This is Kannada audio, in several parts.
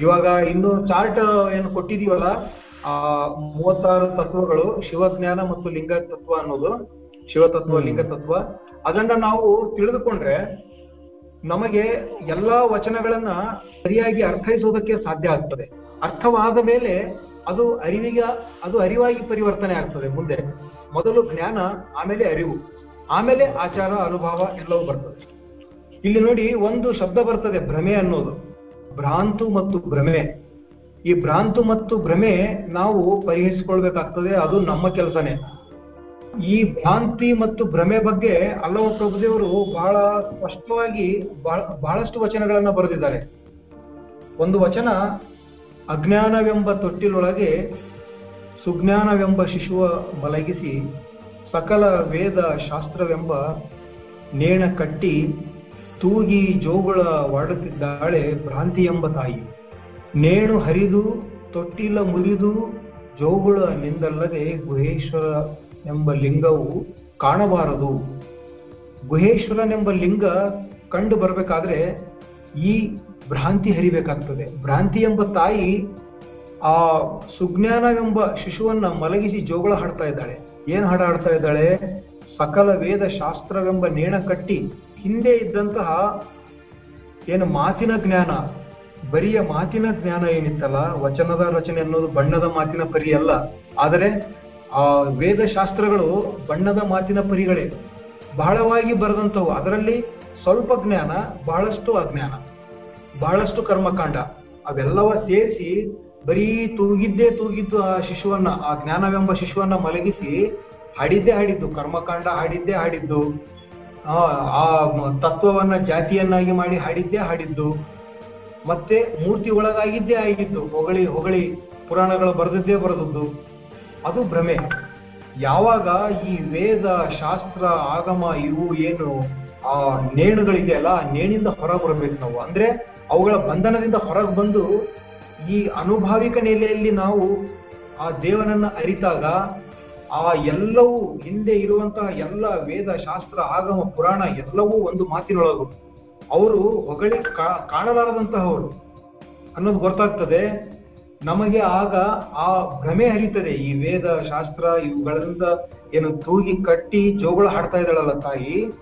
ಇವಾಗ ಇನ್ನು ಚಾರ್ಟ್ ಏನು ಕೊಟ್ಟಿದೀವಲ್ಲ ಆ ಮೂವತ್ತಾರು ತತ್ವಗಳು ಶಿವಜ್ಞಾನ ಮತ್ತು ಲಿಂಗ ತತ್ವ ಅನ್ನೋದು ಶಿವತತ್ವ. ಲಿಂಗ ತತ್ವ ಅದನ್ನ ನಾವು ತಿಳಿದುಕೊಂಡ್ರೆ ನಮಗೆ ಎಲ್ಲಾ ವಚನಗಳನ್ನ ಸರಿಯಾಗಿ ಅರ್ಥೈಸೋದಕ್ಕೆ ಸಾಧ್ಯ ಆಗ್ತದೆ. ಅರ್ಥವಾದ ಮೇಲೆ ಅದು ಅರಿವಿಗೆ ಅದು ಅರಿವಾಗಿ ಪರಿವರ್ತನೆ ಆಗ್ತದೆ ಮುಂದೆ. ಮೊದಲು ಜ್ಞಾನ ಆಮೇಲೆ ಅರಿವು ಆಮೇಲೆ ಆಚಾರ ಅನುಭವ ಎಲ್ಲವೂ ಬರ್ತದೆ. ಇಲ್ಲಿ ನೋಡಿ ಒಂದು ಶಬ್ದ ಬರ್ತದೆ ಭ್ರಮೆ ಅನ್ನೋದು. ಭ್ರಾಂತು ಮತ್ತು ಭ್ರಮೆ. ಈ ಭ್ರಾಂತು ಮತ್ತು ಭ್ರಮೆ ನಾವು ಪರಿಹರಿಸಿಕೊಳ್ಬೇಕಾಗ್ತದೆ, ಅದು ನಮ್ಮ ಕೆಲಸನೇ. ಈ ಭ್ರಾಂತಿ ಮತ್ತು ಭ್ರಮೆ ಬಗ್ಗೆ ಅಲ್ಲವ ಪ್ರಭುದೇವರು ಬಹಳ ಸ್ಪಷ್ಟವಾಗಿ ಬಹಳ- ಬಹಳಷ್ಟು ವಚನಗಳನ್ನ ಬರೆದಿದ್ದಾರೆ. ಒಂದು ವಚನ, ಅಜ್ಞಾನವೆಂಬ ತೊಟ್ಟಿಲೊಳಗೆ ಸುಜ್ಞಾನವೆಂಬ ಶಿಶುವ ಮಲಗಿಸಿ, ಸಕಲ ವೇದ ಶಾಸ್ತ್ರವೆಂಬ ನೇಣ ಕಟ್ಟಿ ತೂಗಿ ಜೋಗುಳ ವಾಡುತ್ತಿದ್ದಾಳೆ ಭ್ರಾಂತಿ ಎಂಬ ತಾಯಿ. ನೇಣು ಹರಿದು, ತೊಟ್ಟಿಲ ಮುರಿದು, ಜೋಗುಳ ನಿಂದಲ್ಲದೆ ಗುಹೇಶ್ವರ ಎಂಬ ಲಿಂಗವು ಕಾಣಬಾರದು. ಗುಹೇಶ್ವರನೆಂಬ ಲಿಂಗ ಕಂಡು ಬರಬೇಕಾದ್ರೆ ಈ ಭ್ರಾಂತಿ ಹರಿಬೇಕಾಗ್ತದೆ. ಭ್ರಾಂತಿ ಎಂಬ ತಾಯಿ ಆ ಸುಜ್ಞಾನವೆಂಬ ಶಿಶುವನ್ನ ಮಲಗಿಸಿ ಜೋಗಳ ಹಾಡ್ತಾ ಇದ್ದಾಳೆ. ಏನ್ ಹಾಡ ಹಾಡ್ತಾ ಇದ್ದಾಳೆ? ಸಕಲ ವೇದ ಶಾಸ್ತ್ರವೆಂಬ ನೇಣ ಕಟ್ಟಿ ಹಿಂದೆ ಇದ್ದಂತಹ ಏನು ಮಾತಿನ ಜ್ಞಾನ, ಬರಿಯ ಮಾತಿನ ಜ್ಞಾನ ಏನಿತ್ತಲ್ಲ, ವಚನದ ರಚನೆ ಅನ್ನೋದು ಬಣ್ಣದ ಮಾತಿನ ಪರಿ ಅಲ್ಲ. ಆದರೆ ಆ ವೇದ ಶಾಸ್ತ್ರಗಳು ಬಣ್ಣದ ಮಾತಿನ ಪರಿಗಳೇ. ಬಹಳವಾಗಿ ಬರೆದಂಥವು. ಅದರಲ್ಲಿ ಸ್ವಲ್ಪ ಜ್ಞಾನ, ಬಹಳಷ್ಟು ಅಜ್ಞಾನ, ಬಹಳಷ್ಟು ಕರ್ಮಕಾಂಡ, ಅವೆಲ್ಲವ ಸೇರಿಸಿ ಬರೀ ತೂಗಿದ್ದೇ ತೂಗಿದ್ದು ಆ ಶಿಶುವನ್ನ, ಆ ಜ್ಞಾನವೆಂಬ ಶಿಶುವನ್ನ ಮಲಗಿಸಿ, ಹಾಡಿದ್ದೇ ಹಾಡಿದ್ದು. ಕರ್ಮಕಾಂಡ ಹಾಡಿದ್ದೇ ಹಾಡಿದ್ದು. ಆ ತತ್ವವನ್ನ ಜಾತಿಯನ್ನಾಗಿ ಮಾಡಿ ಹಾಡಿದ್ದೇ ಹಾಡಿದ್ದು, ಮತ್ತೆ ಮೂರ್ತಿ ಒಳಗಾಗಿದ್ದೇ ಆಗಿದ್ದು, ಹೊಗಳಿ ಹೊಗಳಿ ಪುರಾಣಗಳು ಬರೆದಿದ್ದೇ ಬರೆದದ್ದು, ಅದು ಭ್ರಮೆ. ಯಾವಾಗ ಈ ವೇದ, ಶಾಸ್ತ್ರ, ಆಗಮ ಇವು ಏನು, ಆ ನೇಣುಗಳಿದೆಯಲ್ಲ, ಆ ನೇಣಿಂದ ಹೊರಗೆ ಬರಬೇಕು ನಾವು. ಅಂದ್ರೆ ಅವುಗಳ ಬಂಧನದಿಂದ ಹೊರಗೆ ಬಂದು ಈ ಅನುಭಾವಿಕ ನೆಲೆಯಲ್ಲಿ ನಾವು ಆ ದೇವನನ್ನ ಅರಿತಾಗ ಆ ಎಲ್ಲವೂ ಹಿಂದೆ ಇರುವಂತಹ ಎಲ್ಲ ವೇದ ಶಾಸ್ತ್ರ, ಆಗಮ, ಪುರಾಣ ಎಲ್ಲವೂ ಒಂದು ಮಾತಿನೊಳಗು. ಅವರು ಹೊಗಳಿ ಕಾಣಲಾರದಂತಹವರು. ಅನ್ನೋದು ಗೊತ್ತಾಗ್ತದೆ. ನಮಗೆ ಆಗ ಆ ಭ್ರಮೆ ಹರಿತದೆ. ಈ ವೇದ ಶಾಸ್ತ್ರ ಇವುಗಳಿಂದ ಏನು ತೂಗಿ ಕಟ್ಟಿ ಜೋಗಳ ಹಾಡ್ತಾ ಇದ್ದಾಳಲ್ಲ ತಾಯಿ?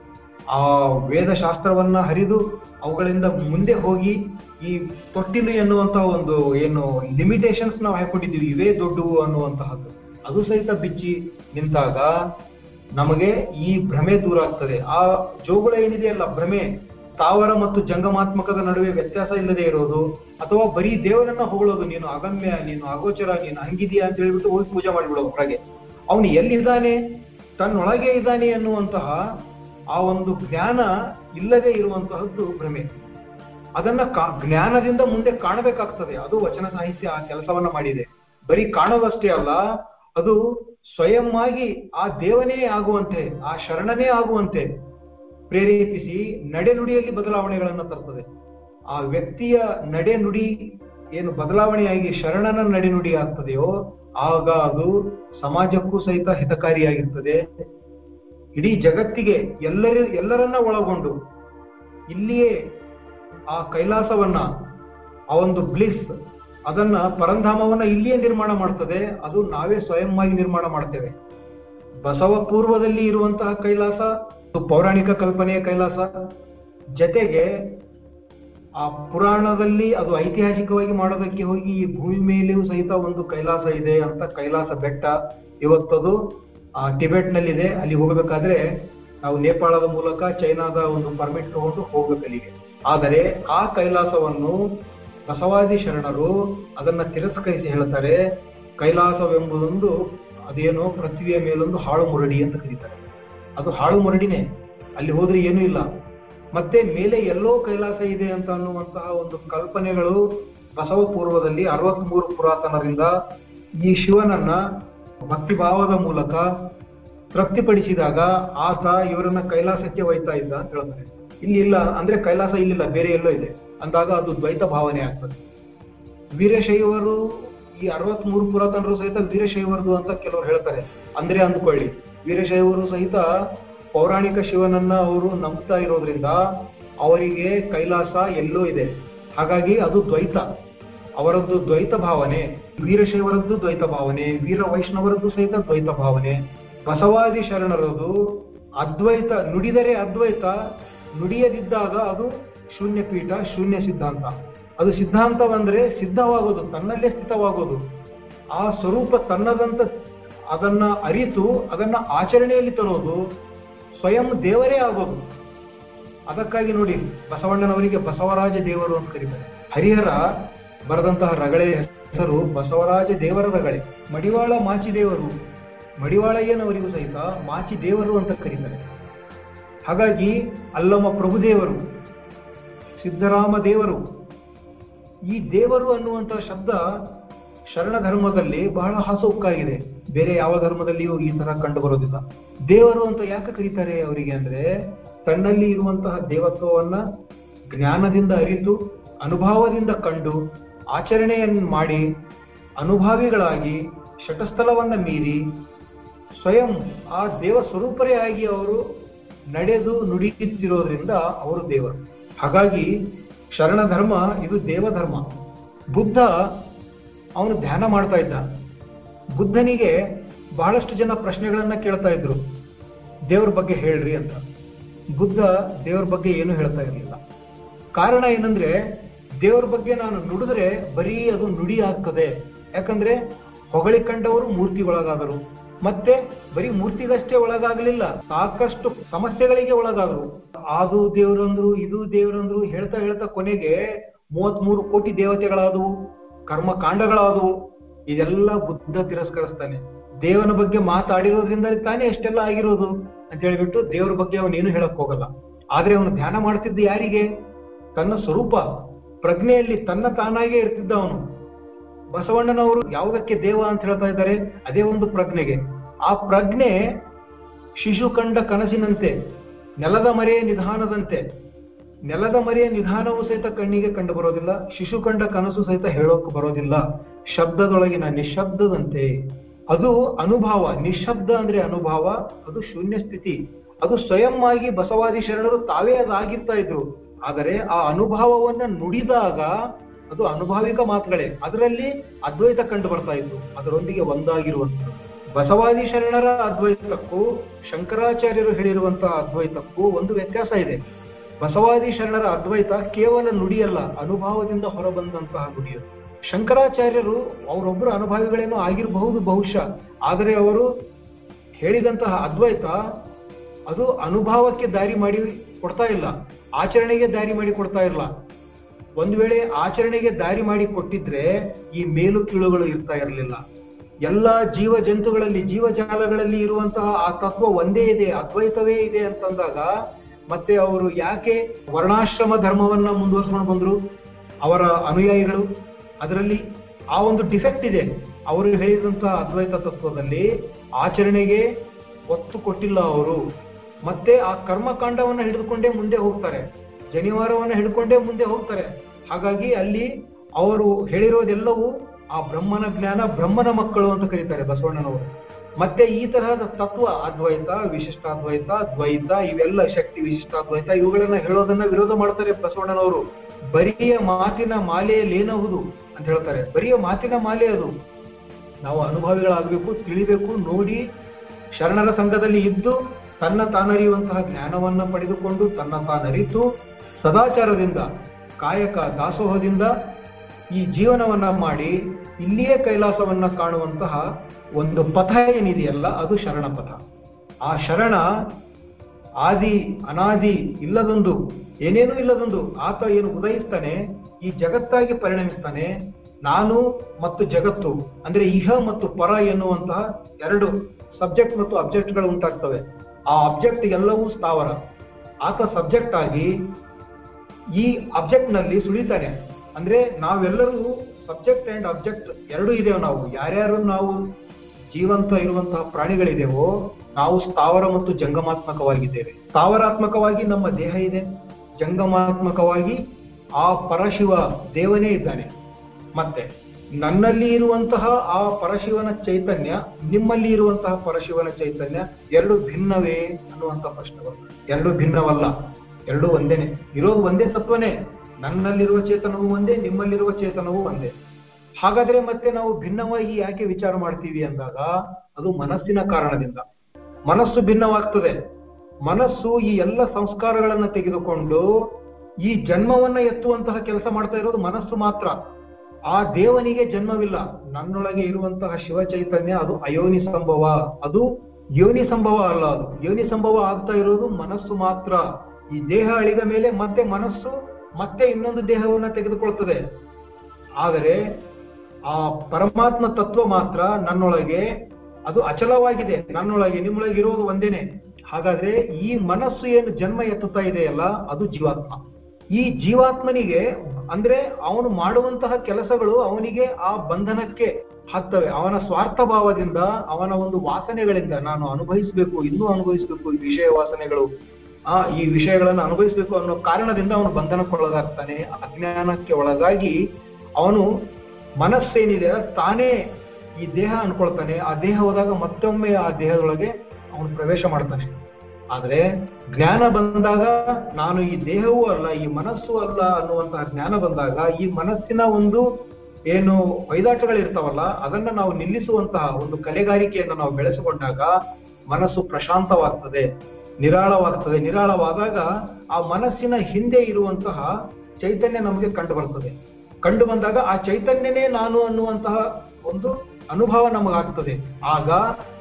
ಆ ವೇದ ಶಾಸ್ತ್ರವನ್ನ ಹರಿದು ಅವುಗಳಿಂದ ಮುಂದೆ ಹೋಗಿ ಈ ತೊಟ್ಟಿಲು ಎನ್ನುವಂತಹ ಒಂದು ಏನು ಲಿಮಿಟೇಷನ್ಸ್ ನಾವು ಹಾಕೊಂಡಿದ್ದೀವಿ ಇವೇ ದೊಡ್ಡವು ಅನ್ನುವಂತಹದ್ದು. ಅದು ಸಹಿತ ಬಿಚ್ಚಿ ನಿಂತಾಗ ನಮಗೆ ಈ ಭ್ರಮೆ ದೂರ ಆಗ್ತದೆ. ಆ ಜೋಗುಳ ಏನಿದೆಯಲ್ಲ ಭ್ರಮೆ, ತಾವರ ಮತ್ತು ಜಂಗಮಾತ್ಮಕದ ನಡುವೆ ವ್ಯತ್ಯಾಸ ಇಲ್ಲದೆ ಇರೋದು, ಅಥವಾ ಬರೀ ದೇವರನ್ನ ಹೊಗಳೋದು, ನೀನು ಅಗಮ್ಯ, ನೀನು ಅಗೋಚರ, ನೀನು ಹಂಗಿದೀಯ ಅಂತ ಹೇಳ್ಬಿಟ್ಟು ಹೋಗಿ ಪೂಜೆ ಮಾಡಿಬಿಡೋದು ಹೊರಗೆ. ಅವನು ಎಲ್ಲಿದ್ದಾನೆ? ತನ್ನೊಳಗೆ ಇದ್ದಾನೆ ಅನ್ನುವಂತಹ ಆ ಒಂದು ಜ್ಞಾನ ಇಲ್ಲದೆ ಇರುವಂತಹದ್ದು ಭ್ರಮೆ. ಅದನ್ನ ಜ್ಞಾನದಿಂದ ಮುಂದೆ ಕಾಣಬೇಕಾಗ್ತದೆ. ಅದು ವಚನ ಸಾಹಿತ್ಯ ಆ ಕೆಲಸವನ್ನ ಮಾಡಿದೆ. ಬರೀ ಕಾಣೋದಷ್ಟೇ ಅಲ್ಲ ಅದು ಸ್ವಯಂವಾಗಿ ಆ ದೇವನೇ ಆಗುವಂತೆ, ಆ ಶರಣನೇ ಆಗುವಂತೆ ಪ್ರೇರೇಪಿಸಿ ನಡೆನುಡಿಯಲ್ಲಿ ಬದಲಾವಣೆಗಳನ್ನು ತರ್ತದೆ. ಆ ವ್ಯಕ್ತಿಯ ನಡೆನುಡಿ ಏನು ಬದಲಾವಣೆಯಾಗಿ ಶರಣನ ನಡೆನುಡಿ ಆಗ್ತದೆಯೋ ಆಗ ಅದು ಸಮಾಜಕ್ಕೂ ಸಹಿತ ಹಿತಕಾರಿಯಾಗಿರ್ತದೆ. ಇಡೀ ಜಗತ್ತಿಗೆ ಎಲ್ಲರ, ಎಲ್ಲರನ್ನ ಒಳಗೊಂಡು ಇಲ್ಲಿಯೇ ಆ ಕೈಲಾಸವನ್ನ, ಆ ಒಂದು ಬ್ಲಿಸ್ ಅದನ್ನ ಪರಂಧಾಮವನ್ನ ಇಲ್ಲಿಯೇ ನಿರ್ಮಾಣ ಮಾಡ್ತದೆ. ಅದು ನಾವೇ ಸ್ವಯಂವಾಗಿ ನಿರ್ಮಾಣ ಮಾಡ್ತೇವೆ. ಬಸವ ಪೂರ್ವದಲ್ಲಿ ಇರುವಂತಹ ಕೈಲಾಸ ಪೌರಾಣಿಕ ಕಲ್ಪನೆಯ ಕೈಲಾಸ. ಜತೆಗೆ ಆ ಪುರಾಣದಲ್ಲಿ ಅದು ಐತಿಹಾಸಿಕವಾಗಿ ಮಾಡೋದಕ್ಕೆ ಹೋಗಿ ಈ ಭೂಮಿ ಮೇಲೆಯೂ ಸಹಿತ ಒಂದು ಕೈಲಾಸ ಇದೆ ಅಂತ ಕೈಲಾಸ ಬೆಟ್ಟ ಇವತ್ತದು ಆ ಟಿಬೆಟ್ ನಲ್ಲಿದೆ ಅಲ್ಲಿ ಹೋಗಬೇಕಾದ್ರೆ ನಾವು ನೇಪಾಳದ ಮೂಲಕ ಚೈನಾದ ಒಂದು ಪರ್ಮಿಟ್ ತಗೊಂಡು ಹೋಗಬೇಕಲ್ಲಿಗೆ ಆದರೆ ಆ ಕೈಲಾಸವನ್ನು ಬಸವಾದಿ ಶರಣರು ಅದನ್ನ ತಿರಸ್ಕರಿಸಿ ಹೇಳ್ತಾರೆ, ಕೈಲಾಸವೆಂಬುದೊಂದು ಅದೇನೋ ಪೃಥ್ವಿಯ ಮೇಲೊಂದು ಹಾಳು ಮುರಡಿ ಅಂತ ಕರೀತಾರೆ. ಅದು ಹಾಳು ಮುರಡಿನೇ, ಅಲ್ಲಿ ಹೋದ್ರೆ ಏನೂ ಇಲ್ಲ. ಮತ್ತೆ ಮೇಲೆ ಎಲ್ಲೋ ಕೈಲಾಸ ಇದೆ ಅಂತ ಅನ್ನುವಂತಹ ಒಂದು ಕಲ್ಪನೆಗಳು ಬಸವ ಪೂರ್ವದಲ್ಲಿ ಅರವತ್ಮೂರು ಪುರಾತನರಿಂದ ಈ ಶಿವನನ್ನ ಭಕ್ತಿಭಾವದ ಮೂಲಕ ತೃಪ್ತಿಪಡಿಸಿದಾಗ ಆತ ಇವರನ್ನ ಕೈಲಾಸಕ್ಕೆ ಒಯ್ತಾ ಇದ್ದ ಅಂತ ಹೇಳ್ತಾರೆ. ಇಲ್ಲಿ ಇಲ್ಲ, ಅಂದ್ರೆ ಕೈಲಾಸ ಇಲ್ಲಿಲ್ಲ, ಬೇರೆ ಎಲ್ಲೋ ಇದೆ. ಅಂದಾಗ ಅದು ದ್ವೈತ ಭಾವನೆ ಆಗ್ತದೆ. ವೀರಶೈವರು ಈ ಅರವತ್ಮೂರು ಪುರಾತನರು ಸಹಿತ ವೀರಶೈವರದು ಅಂತ ಕೆಲವರು ಹೇಳ್ತಾರೆ. ಅಂದ್ರೆ ಅಂದ್ಕೊಳ್ಳಿ, ವೀರಶೈವರು ಸಹಿತ ಪೌರಾಣಿಕ ಶಿವನನ್ನ ಅವರು ನಂಬ್ತಾ ಇರೋದ್ರಿಂದ ಅವರಿಗೆ ಕೈಲಾಸ ಎಲ್ಲೋ ಇದೆ. ಹಾಗಾಗಿ ಅದು ದ್ವೈತ. ಅವರದ್ದು ದ್ವೈತ ಭಾವನೆ, ವೀರಶೈವರದ್ದು ದ್ವೈತ ಭಾವನೆ, ವೀರ ವೈಷ್ಣವರದ್ದು ಸಹಿತ ದ್ವೈತ ಭಾವನೆ. ಬಸವಾದಿ ಶರಣರದು ಅದ್ವೈತ ನುಡಿದರೆ ಅದ್ವೈತ, ನುಡಿಯದಿದ್ದಾಗ ಅದು ಶೂನ್ಯ ಪೀಠ, ಶೂನ್ಯ ಸಿದ್ಧಾಂತ. ಅದು ಸಿದ್ಧಾಂತವಂದ್ರೆ ಸಿದ್ಧವಾಗೋದು, ತನ್ನಲ್ಲೇ ಸ್ಥಿತವಾಗೋದು. ಆ ಸ್ವರೂಪ ತನ್ನದಂತ ಅದನ್ನ ಅರಿತು, ಅದನ್ನ ಆಚರಣೆಯಲ್ಲಿ ತರೋದು ಸ್ವಯಂ ದೇವರೇ ಆಗೋದು. ಅದಕ್ಕಾಗಿ ನೋಡಿ, ಬಸವಣ್ಣನವರಿಗೆ ಬಸವರಾಜ ದೇವರು ಅಂತ ಕರೀತಾರೆ. ಹರಿಹರ ಬರೆದಂತಹ ರಗಳೆ ಹೆಸರು ಬಸವರಾಜ ದೇವರ ರಗಳೆ. ಮಡಿವಾಳ ಮಾಚಿ ದೇವರು, ಮಡಿವಾಳಯ್ಯನವರಿಗೂ ಸಹಿತ ಮಾಚಿ ದೇವರು ಅಂತ ಕರೀತಾರೆ. ಹಾಗಾಗಿ ಅಲ್ಲಮ್ಮ ಪ್ರಭುದೇವರು ಸಿದ್ದರಾಮ ದೇವರು. ಈ ದೇವರು ಅನ್ನುವಂತ ಶಬ್ದ ಶರಣ ಧರ್ಮದಲ್ಲಿ ಬಹಳ ಹಾಸೋಕ್ಕಾಗಿದೆ. ಬೇರೆ ಯಾವ ಧರ್ಮದಲ್ಲಿಯೂ ಈ ತರ ಕಂಡು ಬರೋದಿಲ್ಲ ದೇವರು ಅಂತ ಯಾಕೆ ಕರೀತಾರೆ ಅವರಿಗೆ ಅಂದ್ರೆ ತನ್ನಲ್ಲಿ ಇರುವಂತಹ ದೇವತ್ವವನ್ನ ಜ್ಞಾನದಿಂದ ಅರಿತು, ಅನುಭವದಿಂದ ಕಂಡು ಆಚರಣೆಯನ್ನು ಮಾಡಿ, ಅನುಭಾವಿಗಳಾಗಿ ಶಟಸ್ಥಲವನ್ನ ಮೀರಿ, ಸ್ವಯಂ ಆ ದೇವ ಸ್ವರೂಪರೇ ಆಗಿ ಅವರು ನಡೆದು ನುಡಿಯುತ್ತಿರೋದ್ರಿಂದ ಅವರು ದೇವರು. ಹಾಗಾಗಿ ಶರಣ ಧರ್ಮ ಇದು ದೇವಧರ್ಮ ಬುದ್ಧ ಅವನು ಧ್ಯಾನ ಮಾಡ್ತಾ ಇದ್ದ. ಬುದ್ಧನಿಗೆ ಬಹಳಷ್ಟು ಜನ ಪ್ರಶ್ನೆಗಳನ್ನು ಕೇಳ್ತಾ ಇದ್ರು. ದೇವ್ರ ಬಗ್ಗೆ ಹೇಳ್ರಿ ಅಂತ. ಬುದ್ಧ ದೇವ್ರ ಬಗ್ಗೆ ಏನು ಹೇಳ್ತಾ ಇರಲಿಲ್ಲ. ಕಾರಣ ಏನಂದ್ರೆ ದೇವ್ರ ಬಗ್ಗೆ ನಾನು ನುಡಿದ್ರೆ ಬರೀ ಅದು ನುಡಿ ಆಗ್ತದೆ. ಯಾಕಂದ್ರೆ ಹೊಗಳಿಕೊಂಡವರು ಮೂರ್ತಿಗೊಳಗಾದರು. ಮತ್ತೆ ಬರೀ ಮೂರ್ತಿಗಷ್ಟೇ ಒಳಗಾಗಲಿಲ್ಲ. ಸಾಕಷ್ಟು ಸಮಸ್ಯೆಗಳಿಗೆ ಒಳಗಾದ್ರು. ಅದು ದೇವರಂದ್ರು, ಇದು ದೇವರಂದ್ರು ಹೇಳ್ತಾ ಹೇಳ್ತಾ ಕೊನೆಗೆ ಮೂವತ್ತ್ ಮೂರು ಕೋಟಿ ದೇವತೆಗಳಾದವು ಕರ್ಮ ಕಾಂಡಗಳಾದವು ಇದೆಲ್ಲ ಬುದ್ಧ ತಿರಸ್ಕರಿಸ್ತಾನೆ. ದೇವನ ಬಗ್ಗೆ ಮಾತಾಡಿರೋದ್ರಿಂದ ತಾನೇ ಎಷ್ಟೆಲ್ಲ ಆಗಿರೋದು ಅಂತ ಹೇಳಿಬಿಟ್ಟು ದೇವರ ಬಗ್ಗೆ ಅವನೇನು ಹೇಳಕ್ ಹೋಗಲ್ಲ. ಆದ್ರೆ ಅವನು ಧ್ಯಾನ ಮಾಡ್ತಿದ್ದ ಯಾರಿಗೆ? ತನ್ನ ಸ್ವರೂಪ. ಪ್ರಜ್ಞೆಯಲ್ಲಿ ತನ್ನ ತಾನಾಗೇ ಇರ್ತಿದ್ದ ಅವನು ಬಸವಣ್ಣನವರು ಯಾವುದಕ್ಕೆ ದೇವ ಅಂತ ಹೇಳ್ತಾ ಇದ್ದಾರೆ? ಅದೇ ಒಂದು ಪ್ರಜ್ಞೆಗೆ. ಆ ಪ್ರಜ್ಞೆ ಶಿಶು ಕಂಡ ಕನಸಿನಂತೆ, ನೆಲದ ಮರೆಯ ನಿಧಾನದಂತೆ. ನೆಲದ ಮರೆಯ ನಿಧಾನವು ಸಹಿತ ಕಣ್ಣಿಗೆ ಕಂಡು ಬರೋದಿಲ್ಲ, ಶಿಶು ಕಂಡ ಕನಸು ಸಹಿತ ಹೇಳೋಕೆ ಬರೋದಿಲ್ಲ. ಶಬ್ದದೊಳಗಿನ ನಿಶಬ್ದದಂತೆ. ಅದು ಅನುಭವ, ನಿಶಬ್ದ ಅಂದ್ರೆ ಅನುಭವ, ಅದು ಶೂನ್ಯ ಸ್ಥಿತಿ. ಅದು ಸ್ವಯಂ ಆಗಿ ಬಸವಾದಿ ಶರಣರು ತಾವೇ ಅದಾಗಿರ್ತಾ ಇದ್ರು. ಆದರೆ ಆ ಅನುಭವವನ್ನ ನುಡಿದಾಗ ಅದು ಅನುಭಾವಿಕ ಮಾತುಗಳೇ. ಅದರಲ್ಲಿ ಅದ್ವೈತ ಕಂಡು ಬರ್ತಾ ಇತ್ತು. ಅದರೊಂದಿಗೆ ಒಂದಾಗಿರುವಂಥದ್ದು ಬಸವಾದಿ ಶರಣರ ಅದ್ವೈತಕ್ಕೂ ಶಂಕರಾಚಾರ್ಯರು ಹೇಳಿರುವಂತಹ ಅದ್ವೈತಕ್ಕೂ ಒಂದು ವ್ಯತ್ಯಾಸ ಇದೆ. ಬಸವಾದಿ ಶರಣರ ಅದ್ವೈತ ಕೇವಲ ನುಡಿಯಲ್ಲ, ಅನುಭವದಿಂದ ಹೊರಬಂದಂತಹ ನುಡಿಯು ಶಂಕರಾಚಾರ್ಯರು ಅವರೊಬ್ಬರು ಅನುಭವಿಗಳೇನೋ ಆಗಿರಬಹುದು ಬಹುಶಃ. ಆದರೆ ಅವರು ಹೇಳಿದಂತಹ ಅದ್ವೈತ ಅದು ಅನುಭವಕ್ಕೆ ದಾರಿ ಮಾಡಿ ಕೊಡ್ತಾ ಇಲ್ಲ. ಆಚರಣೆಗೆ ದಾರಿ ಮಾಡಿ ಕೊಡ್ತಾ ಇಲ್ಲ. ಒಂದು ವೇಳೆ ಆಚರಣೆಗೆ ದಾರಿ ಮಾಡಿ ಕೊಟ್ಟಿದ್ರೆ ಈ ಮೇಲು ಕೀಳುಗಳು ಇರ್ತಾ ಇರಲಿಲ್ಲ. ಎಲ್ಲ ಜೀವ ಜಂತುಗಳಲ್ಲಿ ಜೀವಜಾಲಗಳಲ್ಲಿ ಇರುವಂತಹ ಆ ತತ್ವ ಒಂದೇ ಇದೆ, ಅದ್ವೈತವೇ ಇದೆ ಅಂತಂದಾಗ ಮತ್ತೆ ಅವರು ಯಾಕೆ ವರ್ಣಾಶ್ರಮ ಧರ್ಮವನ್ನ ಮುಂದುವರ್ಸ್ಕೊಂಡು ಬಂದ್ರು? ಅವರ ಅನುಯಾಯಿಗಳು. ಅದರಲ್ಲಿ ಆ ಒಂದು ಡಿಫೆಕ್ಟ್ ಇದೆ. ಅವರು ಹೇಳಿದಂತಹ ಅದ್ವೈತ ತತ್ವದಲ್ಲಿ ಆಚರಣೆಗೆ ಒತ್ತು ಕೊಟ್ಟಿಲ್ಲ ಅವರು. ಮತ್ತೆ ಆ ಕರ್ಮಕಾಂಡವನ್ನ ಹಿಡಿದುಕೊಂಡೇ ಮುಂದೆ ಹೋಗ್ತಾರೆ. ಜನಿವಾರವನ್ನ ಹಿಡ್ಕೊಂಡೇ ಮುಂದೆ ಹೋಗ್ತಾರೆ. ಹಾಗಾಗಿ ಅಲ್ಲಿ ಅವರು ಹೇಳಿರೋದೆಲ್ಲವೂ ಆ ಬ್ರಹ್ಮನ ಜ್ಞಾನ, ಬ್ರಹ್ಮನ ಮಕ್ಕಳು ಅಂತ ಕರೀತಾರೆ ಬಸವಣ್ಣನವರು. ಮತ್ತೆ ಈ ತರಹದ ತತ್ವ, ಅದ್ವೈತ, ವಿಶಿಷ್ಟಾದ್ವೈತ, ದ್ವೈತ, ಇವೆಲ್ಲ ಶಕ್ತಿ, ವಿಶಿಷ್ಟಾದ್ವೈತ, ಇವುಗಳನ್ನ ಹೇಳೋದನ್ನ ವಿರೋಧ ಮಾಡ್ತಾರೆ ಬಸವಣ್ಣನವರು. ಬರಿಯ ಮಾತಿನ ಮಾಲೆಯಲ್ಲಿ ಏನಹುದು ಅಂತ ಹೇಳ್ತಾರೆ. ಬರಿಯ ಮಾತಿನ ಮಾಲೆ ಅದು. ನಾವು ಅನುಭವಿಗಳಾಗಬೇಕು, ತಿಳಿಬೇಕು, ನೋಡಿ, ಶರಣರ ಸಂಘದಲ್ಲಿ ಇದ್ದು, ತನ್ನ ತಾನರಿಯುವಂತಹ ಜ್ಞಾನವನ್ನ ಪಡೆದುಕೊಂಡು, ತನ್ನ ತಾನರಿತು ಸದಾಚಾರದಿಂದ, ಕಾಯಕ ದಾಸೋಹದಿಂದ ಈ ಜೀವನವನ್ನ ಮಾಡಿ ಇಲ್ಲಿಯೇ ಕೈಲಾಸವನ್ನ ಕಾಣುವಂತಹ ಒಂದು ಪಥ ಏನಿದೆಯಲ್ಲ, ಅದು ಶರಣ ಪಥ ಆ ಶರಣ ಆದಿ ಅನಾದಿ ಇಲ್ಲದೊಂದು, ಏನೇನೂ ಇಲ್ಲದೊಂದು, ಆತ ಏನು ಉದಯಿಸ್ತಾನೆ, ಈ ಜಗತ್ತಾಗಿ ಪರಿಣಮಿಸ್ತಾನೆ, ನಾನು ಮತ್ತು ಜಗತ್ತು, ಅಂದ್ರೆ ಇಹ ಮತ್ತು ಪರ ಎನ್ನುವಂತಹ ಎರಡು ಸಬ್ಜೆಕ್ಟ್ ಮತ್ತು ಅಬ್ಜೆಕ್ಟ್ಗಳು ಉಂಟಾಗ್ತವೆ. ಆ ಅಬ್ಜೆಕ್ಟ್ ಎಲ್ಲವೂ ಸ್ಥಾವರ. ಆತ ಸಬ್ಜೆಕ್ಟ್ ಆಗಿ ಈ ಅಬ್ಜೆಕ್ಟ್ನಲ್ಲಿ ಸುಳಿತಾನೆ. ಅಂದ್ರೆ ನಾವೆಲ್ಲರೂ ಸಬ್ಜೆಕ್ಟ್ ಅಂಡ್ ಅಬ್ಜೆಕ್ಟ್ ಎರಡೂ ಇದೇವೆ ನಾವು. ಯಾರ್ಯಾರು ನಾವು ಜೀವಂತ ಇರುವಂತಹ ಪ್ರಾಣಿಗಳಿದೆವೋ, ನಾವು ಸ್ಥಾವರ ಮತ್ತು ಜಂಗಮಾತ್ಮಕವಾಗಿದ್ದೇವೆ. ಸ್ಥಾವರಾತ್ಮಕವಾಗಿ ನಮ್ಮ ದೇಹ ಇದೆ. ಜಂಗಮಾತ್ಮಕವಾಗಿ ಆ ಪರಶಿವ ದೇವನೇ ಇದ್ದಾನೆ. ಮತ್ತೆ ನನ್ನಲ್ಲಿ ಇರುವಂತಹ ಆ ಪರಶಿವನ ಚೈತನ್ಯ, ನಿಮ್ಮಲ್ಲಿ ಇರುವಂತಹ ಪರಶಿವನ ಚೈತನ್ಯ ಎರಡು ಭಿನ್ನವೇ ಅನ್ನುವಂತ ಪ್ರಶ್ನೆ ಬರ್ತದೆ ಎರಡು ಭಿನ್ನವಲ್ಲ. ಎರಡು ಒಂದೇನೆ. ಇರೋದು ಒಂದೇ ತತ್ವನೇ. ನನ್ನಲ್ಲಿರುವ ಚೇತನವೂ ಒಂದೇ, ನಿಮ್ಮಲ್ಲಿರುವ ಚೇತನವೂ ಒಂದೇ. ಹಾಗಾದ್ರೆ ಮತ್ತೆ ನಾವು ಭಿನ್ನವಾಗಿ ಯಾಕೆ ವಿಚಾರ ಮಾಡ್ತೀವಿ ಅಂದಾಗ, ಅದು ಮನಸ್ಸಿನ ಕಾರಣದಿಂದ. ಮನಸ್ಸು ಭಿನ್ನವಾಗ್ತದೆ. ಮನಸ್ಸು ಈ ಎಲ್ಲ ಸಂಸ್ಕಾರಗಳನ್ನ ತೆಗೆದುಕೊಂಡು ಈ ಜನ್ಮವನ್ನ ಎತ್ತುವಂತಹ ಕೆಲಸ ಮಾಡ್ತಾ ಇರೋದು ಮನಸ್ಸು ಮಾತ್ರ. ಆ ದೇವನಿಗೆ ಜನ್ಮವಿಲ್ಲ. ನನ್ನೊಳಗೆ ಇರುವಂತಹ ಶಿವ ಚೈತನ್ಯ, ಅದು ಅಯೋನಿ ಸಂಭವ. ಅದು ಯೋನಿ ಸಂಭವ ಅಲ್ಲ ಅದು. ಯೋನಿ ಸಂಭವ ಆಗ್ತಾ ಇರೋದು ಮನಸ್ಸು ಮಾತ್ರ. ಈ ದೇಹ ಅಳಿದ ಮೇಲೆ ಮತ್ತೆ ಮನಸ್ಸು, ಮತ್ತೆ ಇನ್ನೊಂದು ದೇಹವನ್ನ ತೆಗೆದುಕೊಳ್ತದೆ. ಆದರೆ ಆ ಪರಮಾತ್ಮ ತತ್ವ ಮಾತ್ರ ನನ್ನೊಳಗೆ, ಅದು ಅಚಲವಾಗಿದೆ. ನನ್ನೊಳಗೆ, ನಿಮ್ಮೊಳಗೆ ಇರೋದು ಒಂದೇನೆ. ಹಾಗಾದ್ರೆ ಈ ಮನಸ್ಸು ಏನು ಜನ್ಮ ಎತ್ತುತ್ತಾ ಇದೆಯಲ್ಲ, ಅದು ಜೀವಾತ್ಮ. ಈ ಜೀವಾತ್ಮನಿಗೆ, ಅಂದ್ರೆ ಅವನು ಮಾಡುವಂತಹ ಕೆಲಸಗಳು ಅವನಿಗೆ ಆ ಬಂಧನಕ್ಕೆ ಹಾಕ್ತವೆ ಅವನ ಸ್ವಾರ್ಥ ಭಾವದಿಂದ ಅವನ ಒಂದು ವಾಸನೆಗಳಿಂದ ನಾನು ಅನುಭವಿಸಬೇಕು, ಇನ್ನೂ ಅನುಭವಿಸಬೇಕು ಈ ವಿಷಯ ವಾಸನೆಗಳು. ಆ, ಈ ವಿಷಯಗಳನ್ನು ಅನುಭವಿಸಬೇಕು ಅನ್ನೋ ಕಾರಣದಿಂದ ಅವನು ಬಂಧನಕ್ಕೊಳಗಾಗ್ತಾನೆ. ಅಜ್ಞಾನಕ್ಕೆ ಒಳಗಾಗಿ ಅವನು ಮನಸ್ಸೇನಿದೆ ತಾನೇ ಈ ದೇಹ ಅನ್ಕೊಳ್ತಾನೆ ಆ ದೇಹ ಹೋದಾಗ ಮತ್ತೊಮ್ಮೆ ಆ ದೇಹದೊಳಗೆ ಅವನು ಪ್ರವೇಶ ಮಾಡ್ತಾನೆ. ಆದ್ರೆ ಜ್ಞಾನ ಬಂದಾಗ ನಾನು ಈ ದೇಹವೂ ಅಲ್ಲ, ಈ ಮನಸ್ಸು ಅಲ್ಲ ಅನ್ನುವಂತಹ ಜ್ಞಾನ ಬಂದಾಗ ಈ ಮನಸ್ಸಿನ ಒಂದು ಏನು ವೈದಾಟಗಳಿರ್ತಾವಲ್ಲ, ಅದನ್ನ ನಾವು ನಿಲ್ಲಿಸುವಂತಹ ಒಂದು ಕಲೆಗಾರಿಕೆಯನ್ನು ನಾವು ಬೆಳೆಸಿಕೊಂಡಾಗ ಮನಸ್ಸು ಪ್ರಶಾಂತವಾಗ್ತದೆ. ನಿರಾಳವಾಗ್ತದೆ. ನಿರಾಳವಾದಾಗ ಆ ಮನಸ್ಸಿನ ಹಿಂದೆ ಇರುವಂತಹ ಚೈತನ್ಯ ನಮಗೆ ಕಂಡು ಬರ್ತದೆ ಕಂಡು ಬಂದಾಗ ಆ ಚೈತನ್ಯನೇ ನಾನು ಅನ್ನುವಂತಹ ಒಂದು ಅನುಭವ ನಮಗಾಗ್ತದೆ. ಆಗ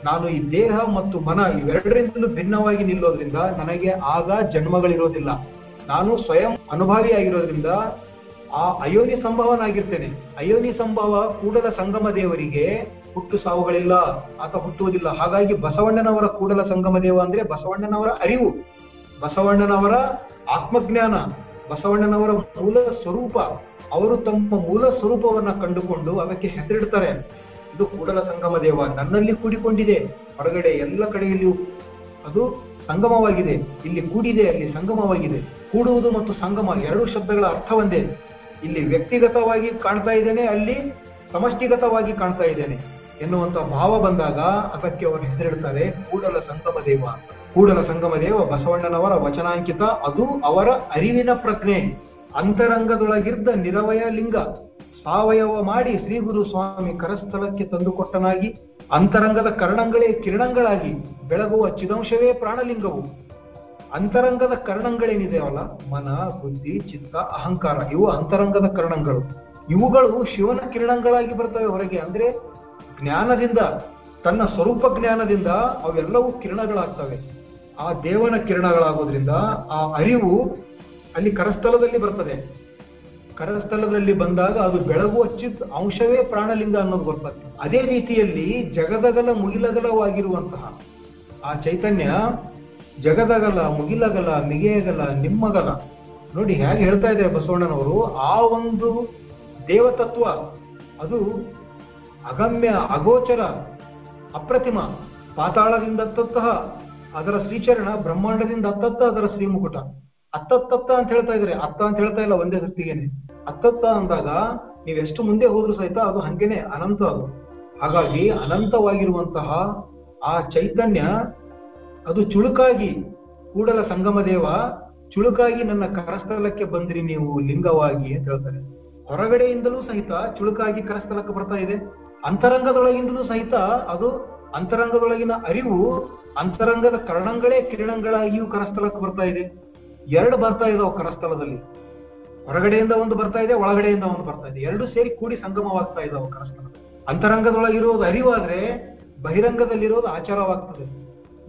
ನಾನು ಈ ದೇಹ ಮತ್ತು ಮನ ಇವೆರಡರಿಂದಲೂ ಭಿನ್ನವಾಗಿ ನಿಲ್ಲೋದ್ರಿಂದ ನನಗೆ ಆಗ ಜನ್ಮಗಳಿರೋದಿಲ್ಲ. ನಾನು ಸ್ವಯಂ ಅನುಭಾವಿಯಾಗಿರೋದ್ರಿಂದ ಆ ಅಯೋನಿ ಸಂಭವನಾಗಿರ್ತೇನೆ. ಅಯೋನಿ ಸಂಭವ ಕೂಡಲ ಸಂಗಮ ದೇವರಿಗೆ ಹುಟ್ಟು ಸಾವುಗಳಿಲ್ಲ, ಆತ ಹುಟ್ಟುವುದಿಲ್ಲ. ಹಾಗಾಗಿ ಬಸವಣ್ಣನವರ ಕೂಡಲ ಸಂಗಮ ದೇವ ಅಂದ್ರೆ ಬಸವಣ್ಣನವರ ಅರಿವು, ಬಸವಣ್ಣನವರ ಆತ್ಮಜ್ಞಾನ, ಬಸವಣ್ಣನವರ ಮೂಲ ಸ್ವರೂಪ. ಅವರು ತಮ್ಮ ಮೂಲ ಸ್ವರೂಪವನ್ನ ಕಂಡುಕೊಂಡು ಅದಕ್ಕೆ ಹೆಸರಿಡ್ತಾರೆ. ಇದು ಕೂಡಲ ಸಂಗಮ ದೇವ. ನನ್ನಲ್ಲಿ ಕೂಡಿಕೊಂಡಿದೆ. ಹೊರಗಡೆ ಎಲ್ಲ ಕಡೆಯಲ್ಲಿಯೂ ಅದು ಸಂಗಮವಾಗಿದೆ. ಇಲ್ಲಿ ಕೂಡಿದೆ, ಅಲ್ಲಿ ಸಂಗಮವಾಗಿದೆ. ಕೂಡುವುದು ಮತ್ತು ಸಂಗಮ ಎರಡು ಶಬ್ದಗಳ ಅರ್ಥ ಒಂದೇ ಇಲ್ಲಿ ವ್ಯಕ್ತಿಗತವಾಗಿ ಕಾಣ್ತಾ ಇದ್ದೇನೆ, ಅಲ್ಲಿ ಸಮಷ್ಟಿಗತವಾಗಿ ಕಾಣ್ತಾ ಇದ್ದೇನೆ. ಎನ್ನುವಂತ ಭಾವ ಬಂದಾಗ ಅದಕ್ಕೆ ಅವರು ಹೆಸರಿಡ್ತಾರೆ ಕೂಡಲ ಸಂಗಮ ದೇವ. ಕೂಡಲ ಸಂಗಮ ದೇವ ಬಸವಣ್ಣನವರ ವಚನಾಂಕಿತ, ಅದು ಅವರ ಅರಿವಿನ ಪ್ರಜ್ಞೆ. ಅಂತರಂಗದೊಳಗಿದ್ದ ನಿರವಯ ಲಿಂಗ ಸಾವಯವ ಮಾಡಿ ಶ್ರೀ ಗುರು ಸ್ವಾಮಿ ಕರಸ್ಥಳಕ್ಕೆ ತಂದುಕೊಟ್ಟನಾಗಿ, ಅಂತರಂಗದ ಕರ್ಣಂಗಳೇ ಕಿರಣಗಳಾಗಿ ಬೆಳಗುವ ಚಿದಂಶವೇ ಪ್ರಾಣಲಿಂಗವು. ಅಂತರಂಗದ ಕರ್ಣಂಗಳೇನಿದೆಯಲ್ಲ ಮನ, ಬುದ್ಧಿ, ಚಿತ್ತ, ಅಹಂಕಾರ. ಇವು ಅಂತರಂಗದ ಕರ್ಣಂಗಳು. ಇವುಗಳು ಶಿವನ ಕಿರಣಗಳಾಗಿ ಬರ್ತವೆ ಹೊರಗೆ. ಅಂದ್ರೆ ಜ್ಞಾನದಿಂದ, ತನ್ನ ಸ್ವರೂಪ ಜ್ಞಾನದಿಂದ ಅವೆಲ್ಲವೂ ಕಿರಣಗಳಾಗ್ತವೆ. ಆ ದೇವನ ಕಿರಣಗಳಾಗೋದ್ರಿಂದ ಆ ಅರಿವು ಅಲ್ಲಿ ಕರಸ್ಥಲದಲ್ಲಿ ಬರ್ತದೆ. ಕರಸ್ಥಲದಲ್ಲಿ ಬಂದಾಗ ಅದು ಬೆಳಗುವ ಚಿತ್ ಅಂಶವೇ ಪ್ರಾಣಲಿಂಗ ಅನ್ನೋದು ಬರ್ತದೆ. ಅದೇ ರೀತಿಯಲ್ಲಿ ಜಗದಗಲ ಮುಗಿಲಗಲವಾಗಿರುವಂತಹ ಆ ಚೈತನ್ಯ, ಜಗದಗಲ, ಮುಗಿಲಗಲ ಮಿಗೆಯಗಲ ನಿಮ್ಮಗಲ. ನೋಡಿ ಹೇಗೆ ಹೇಳ್ತಾ ಇದೆ ಬಸವಣ್ಣನವರು, ಆ ಒಂದು ದೇವತತ್ವ, ಅದು ಅಗಮ್ಯ ಅಗೋಚರ ಅಪ್ರತಿಮ ಪಾತಾಳದಿಂದ ಅತ್ತತ್ತಃ ಅದರ ಶ್ರೀಚರಣ ಬ್ರಹ್ಮಾಂಡದಿಂದ ಅತ್ತತ್ತ ಅದರ ಶ್ರೀಮುಕುಟ. ಅತ್ತತ್ತತ್ತ ಅಂತ ಹೇಳ್ತಾ ಇದ್ರೆ ಅತ್ತ ಅಂತ ಹೇಳ್ತಾ ಇಲ್ಲ, ಒಂದೇ ಸೃಷ್ಟಿಗೇನೆ ಅತ್ತತ್ತ ಅಂದಾಗ ನೀವೆಷ್ಟು ಮುಂದೆ ಹೋದ್ರು ಸಹಿತ ಅದು ಹಂಗೇನೆ, ಅನಂತ ಅದು. ಹಾಗಾಗಿ ಅನಂತವಾಗಿರುವಂತಹ ಆ ಚೈತನ್ಯ, ಅದು ಚುಳುಕಾಗಿ, ಕೂಡಲ ಸಂಗಮ ದೇವ, ಚುಳುಕಾಗಿ ನನ್ನ ಕರಸ್ಥಲಕ್ಕೆ ಬಂದ್ರಿ ನೀವು ಲಿಂಗವಾಗಿ ಅಂತ ಹೇಳ್ತಾರೆ. ಹೊರಗಡೆಯಿಂದಲೂ ಸಹಿತ ಚುಳುಕಾಗಿ ಕರಸ್ಥಲಕ್ಕೆ ಬರ್ತಾ ಇದೆ. ಅಂತರಂಗದೊಳಗಿಂದಲೂ ಸಹಿತ ಅದು ಅಂತರಂಗದೊಳಗಿನ ಅರಿವು, ಅಂತರಂಗದ ಕರ್ಣಂಗಳೇ ಕಿರಣಗಳಾಗಿಯೂ ಕರಸ್ಥಲಕ್ಕೆ ಬರ್ತಾ ಇದೆ. ಎರಡು ಬರ್ತಾ ಇದಾವೆ ಕರಸ್ಥಲದಲ್ಲಿ ಹೊರಗಡೆಯಿಂದ ಒಂದು ಬರ್ತಾ ಇದೆ, ಒಳಗಡೆಯಿಂದ ಒಂದು ಬರ್ತಾ ಇದೆ. ಎರಡು ಸೇರಿ ಕೂಡಿ ಸಂಗಮವಾಗ್ತಾ ಇದಾವೆ ಕರಸ್ಥಲ ಅಂತರಂಗದೊಳಗಿರೋದು ಅರಿವಾದ್ರೆ ಬಹಿರಂಗದಲ್ಲಿರೋದು ಆಚಾರವಾಗ್ತದೆ.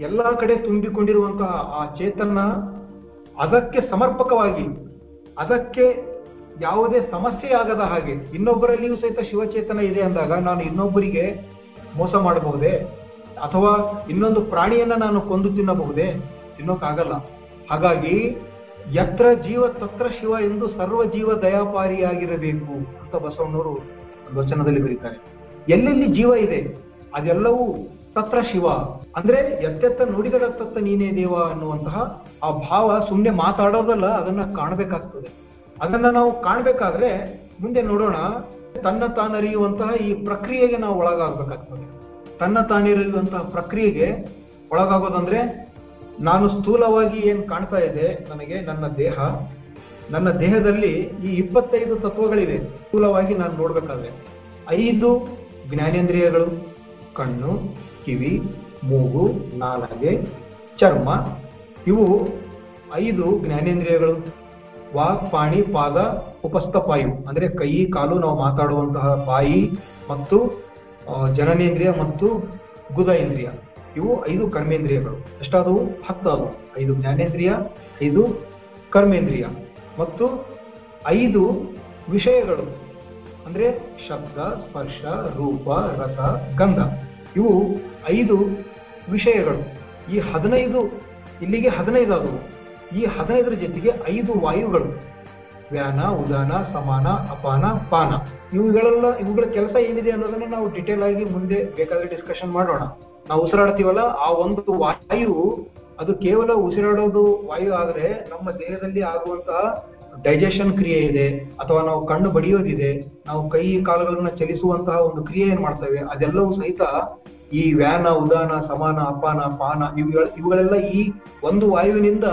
ಎಲ್ಲಾ ಕಡೆ ತುಂಬಿಕೊಂಡಿರುವಂತಹ ಆ ಚೇತನ ಅದಕ್ಕೆ ಸಮರ್ಪಕವಾಗಿ, ಅದಕ್ಕೆ ಯಾವುದೇ ಸಮಸ್ಯೆ ಆಗದ ಹಾಗೆ ಇನ್ನೊಬ್ಬರಲ್ಲಿಯೂ ಸಹಿತ ಶಿವಚೇತನ ಇದೆ ಅಂದಾಗ ನಾನು ಇನ್ನೊಬ್ಬರಿಗೆ ಮೋಸ ಮಾಡಬಹುದೇ? ಅಥವಾ ಇನ್ನೊಂದು ಪ್ರಾಣಿಯನ್ನ ನಾನು ಕೊಂದು ತಿನ್ನಬಹುದೇ? ತಿನ್ನೋಕ್ಕಾಗಲ್ಲ ಹಾಗಾಗಿ ಯತ್ರ ಜೀವ ತತ್ರ ಶಿವ ಎಂದು ಸರ್ವ ಜೀವ ದಯಾಪಾರಿಯಾಗಿರಬೇಕು ಅಂತ ಬಸವಣ್ಣವರು ವಚನದಲ್ಲಿ ಬರೀತಾರೆ. ಎಲ್ಲೆಲ್ಲಿ ಜೀವ ಇದೆ, ಅದೆಲ್ಲವೂ ತತ್ರ ಶಿವ. ಅಂದ್ರೆ ಎತ್ತೆತ್ತ ನುಡಿಗಳತ್ತತ್ತ ನೀನೇ ದೇವ ಅನ್ನುವಂತಹ ಆ ಭಾವ ಸುಮ್ಮನೆ ಮಾತಾಡೋದಲ್ಲ, ಅದನ್ನ ಕಾಣಬೇಕಾಗ್ತದೆ. ಅದನ್ನ ನಾವು ಕಾಣ್ಬೇಕಾದ್ರೆ ಮುಂದೆ ನೋಡೋಣ. ತನ್ನ ತಾನರಿಯುವಂತಹ ಈ ಪ್ರಕ್ರಿಯೆಗೆ ನಾವು ಒಳಗಾಗಬೇಕಾಗ್ತದೆ. ತನ್ನ ತಾನಿರುವಂತಹ ಪ್ರಕ್ರಿಯೆಗೆ ಒಳಗಾಗೋದಂದ್ರೆ ನಾನು ಸ್ಥೂಲವಾಗಿ ಏನು ಕಾಣ್ತಾ ಇದೆ ನನಗೆ ನನ್ನ ದೇಹ. ನನ್ನ ದೇಹದಲ್ಲಿ ಈ ಇಪ್ಪತ್ತೈದು ತತ್ವಗಳಿವೆ. ಸ್ಥೂಲವಾಗಿ ನಾನು ನೋಡ್ಬೇಕಾದ್ರೆ. ಐದು ಜ್ಞಾನೇಂದ್ರಿಯಗಳು, ಕಣ್ಣು, ಕಿವಿ, ಮೂಗು, ನಾಲಗೆ, ಚರ್ಮ. ಇವು ಐದು ಜ್ಞಾನೇಂದ್ರಿಯಗಳು. ವಾಕ್ ಪಾಣಿ, ಪಾದ ಉಪಸ್ಥಪಾಯು ಅಂದ್ರೆ ಕೈ, ಕಾಲು ನಾವು ಮಾತಾಡುವಂತಹ ಬಾಯಿ ಮತ್ತು ಜನನೇಂದ್ರಿಯ ಮತ್ತು ಗುದ ಇಂದ್ರಿಯ ಇವು ಐದು ಕರ್ಮೇಂದ್ರಿಯಗಳು. ಎಷ್ಟಾದವು? ಹತ್ತಾದವು. ಐದು ಜ್ಞಾನೇಂದ್ರಿಯ, ಐದು ಕರ್ಮೇಂದ್ರಿಯ. ಮತ್ತು ಐದು ವಿಷಯಗಳು. ಅಂದ್ರೆ ಶಬ್ದ, ಸ್ಪರ್ಶ, ರೂಪ, ರಸ, ಗಂಧ. ಇವು ಐದು ವಿಷಯಗಳು. ಈ ಹದಿನೈದು, ಇಲ್ಲಿಗೆ ಹದಿನೈದು ಆದವು ಈ ಹದಿನೈದರ ಜೊತೆಗೆ ಐದು ವಾಯುಗಳು. ವ್ಯಾನ, ಉದಾನ, ಸಮಾನ, ಅಪಾನ, ಪಾನ. ಇವುಗಳೆಲ್ಲ, ಇವುಗಳ ಕೆಲಸ ಏನಿದೆ ಅನ್ನೋದನ್ನ ನಾವು ಡಿಟೇಲ್ ಆಗಿ ಮುಂದೆ ಬೇಕಾದ್ರೆ ಡಿಸ್ಕಷನ್ ಮಾಡೋಣ. ನಾವು ಉಸಿರಾಡ್ತೀವಲ್ಲ, ಆ ಒಂದು ವಾಯು, ಅದು ಕೇವಲ ಉಸಿರಾಡೋದು ವಾಯು ಆದ್ರೆ ನಮ್ಮ ದೇಹದಲ್ಲಿ ಆಗುವಂತಹ ಡೈಜೆಷನ್ ಕ್ರಿಯೆ ಇದೆ, ಅಥವಾ ನಾವು ಕಣ್ಣು ಬಡಿಯೋದಿದೆ, ನಾವು ಕೈ ಕಾಲುಗಳನ್ನ ಚಲಿಸುವಂತಹ ಒಂದು ಕ್ರಿಯೆ ಏನ್ ಮಾಡ್ತೇವೆ, ಅದೆಲ್ಲವೂ ಸಹಿತ ಈ ವ್ಯಾನ, ಉದಾನ, ಸಮಾನ, ಅಪಾನ, ಪಾನ ಇವುಗಳ ಇವುಗಳೆಲ್ಲ ಈ ಒಂದು ವಾಯುವಿನಿಂದ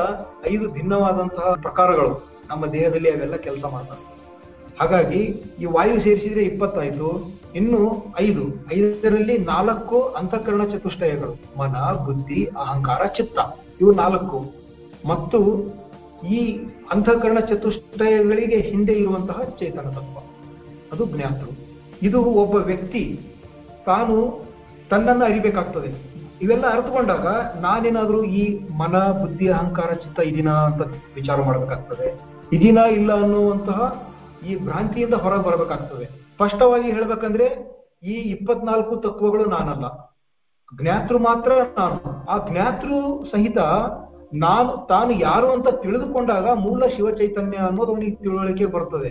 ಐದು ಭಿನ್ನವಾದಂತಹ ಪ್ರಕಾರಗಳು ನಮ್ಮ ದೇಹದಲ್ಲಿ ಅವೆಲ್ಲ ಕೆಲಸ ಮಾಡ್ತವೆ. ಹಾಗಾಗಿ ಈ ವಾಯು ಸೇರಿಸಿದ್ರೆ ಇಪ್ಪತ್ತೈದು, ಇನ್ನು ಐದು. ಐದರಲ್ಲಿ ನಾಲ್ಕು ಅಂತಃಕರಣ ಚತುಷ್ಟಯಗಳು, ಮನ, ಬುದ್ಧಿ, ಅಹಂಕಾರ, ಚಿತ್ತ. ಇವು ನಾಲ್ಕು. ಮತ್ತು ಈ ಅಂತಃಕರಣ ಚತುಷ್ಟಯಗಳಿಗೆ ಹಿಂದೆ ಇರುವಂತಹ ಚೇತನ ತತ್ವ. ಅದು ಜ್ಞಾತೃ. ಇದು ಒಬ್ಬ ವ್ಯಕ್ತಿ ತಾನು ತನ್ನನ್ನು ಅರಿಬೇಕಾಗ್ತದೆ. ಇವೆಲ್ಲ ಅರ್ಥಕೊಂಡಾಗ ನಾನೇನಾದ್ರೂ ಈ ಮನ, ಬುದ್ಧಿ, ಅಹಂಕಾರ, ಚಿತ್ತ ಇದೀನ ಅಂತ ವಿಚಾರ ಮಾಡಬೇಕಾಗ್ತದೆ. ಇದೀನ ಇಲ್ಲ ಅನ್ನುವಂತಹ ಈ ಭ್ರಾಂತಿಯಿಂದ ಹೊರಗೆ ಬರಬೇಕಾಗ್ತದೆ. ಸ್ಪಷ್ಟವಾಗಿ ಹೇಳ್ಬೇಕಂದ್ರೆ ಈ ಇಪ್ಪತ್ನಾಲ್ಕು ತತ್ವಗಳು ನಾನಲ್ಲ. ಜ್ಞಾತೃ ಮಾತ್ರ ನಾನು. ಆ ಜ್ಞಾತೃ ಸಹಿತ ನಾನು, ತಾನು ಯಾರು ಅಂತ ತಿಳಿದುಕೊಂಡಾಗ ಮೂಲ ಶಿವ ಚೈತನ್ಯ ಅನ್ನೋದು ಅವನಿಗೆ ತಿಳುವಳಿಕೆ ಬರ್ತದೆ.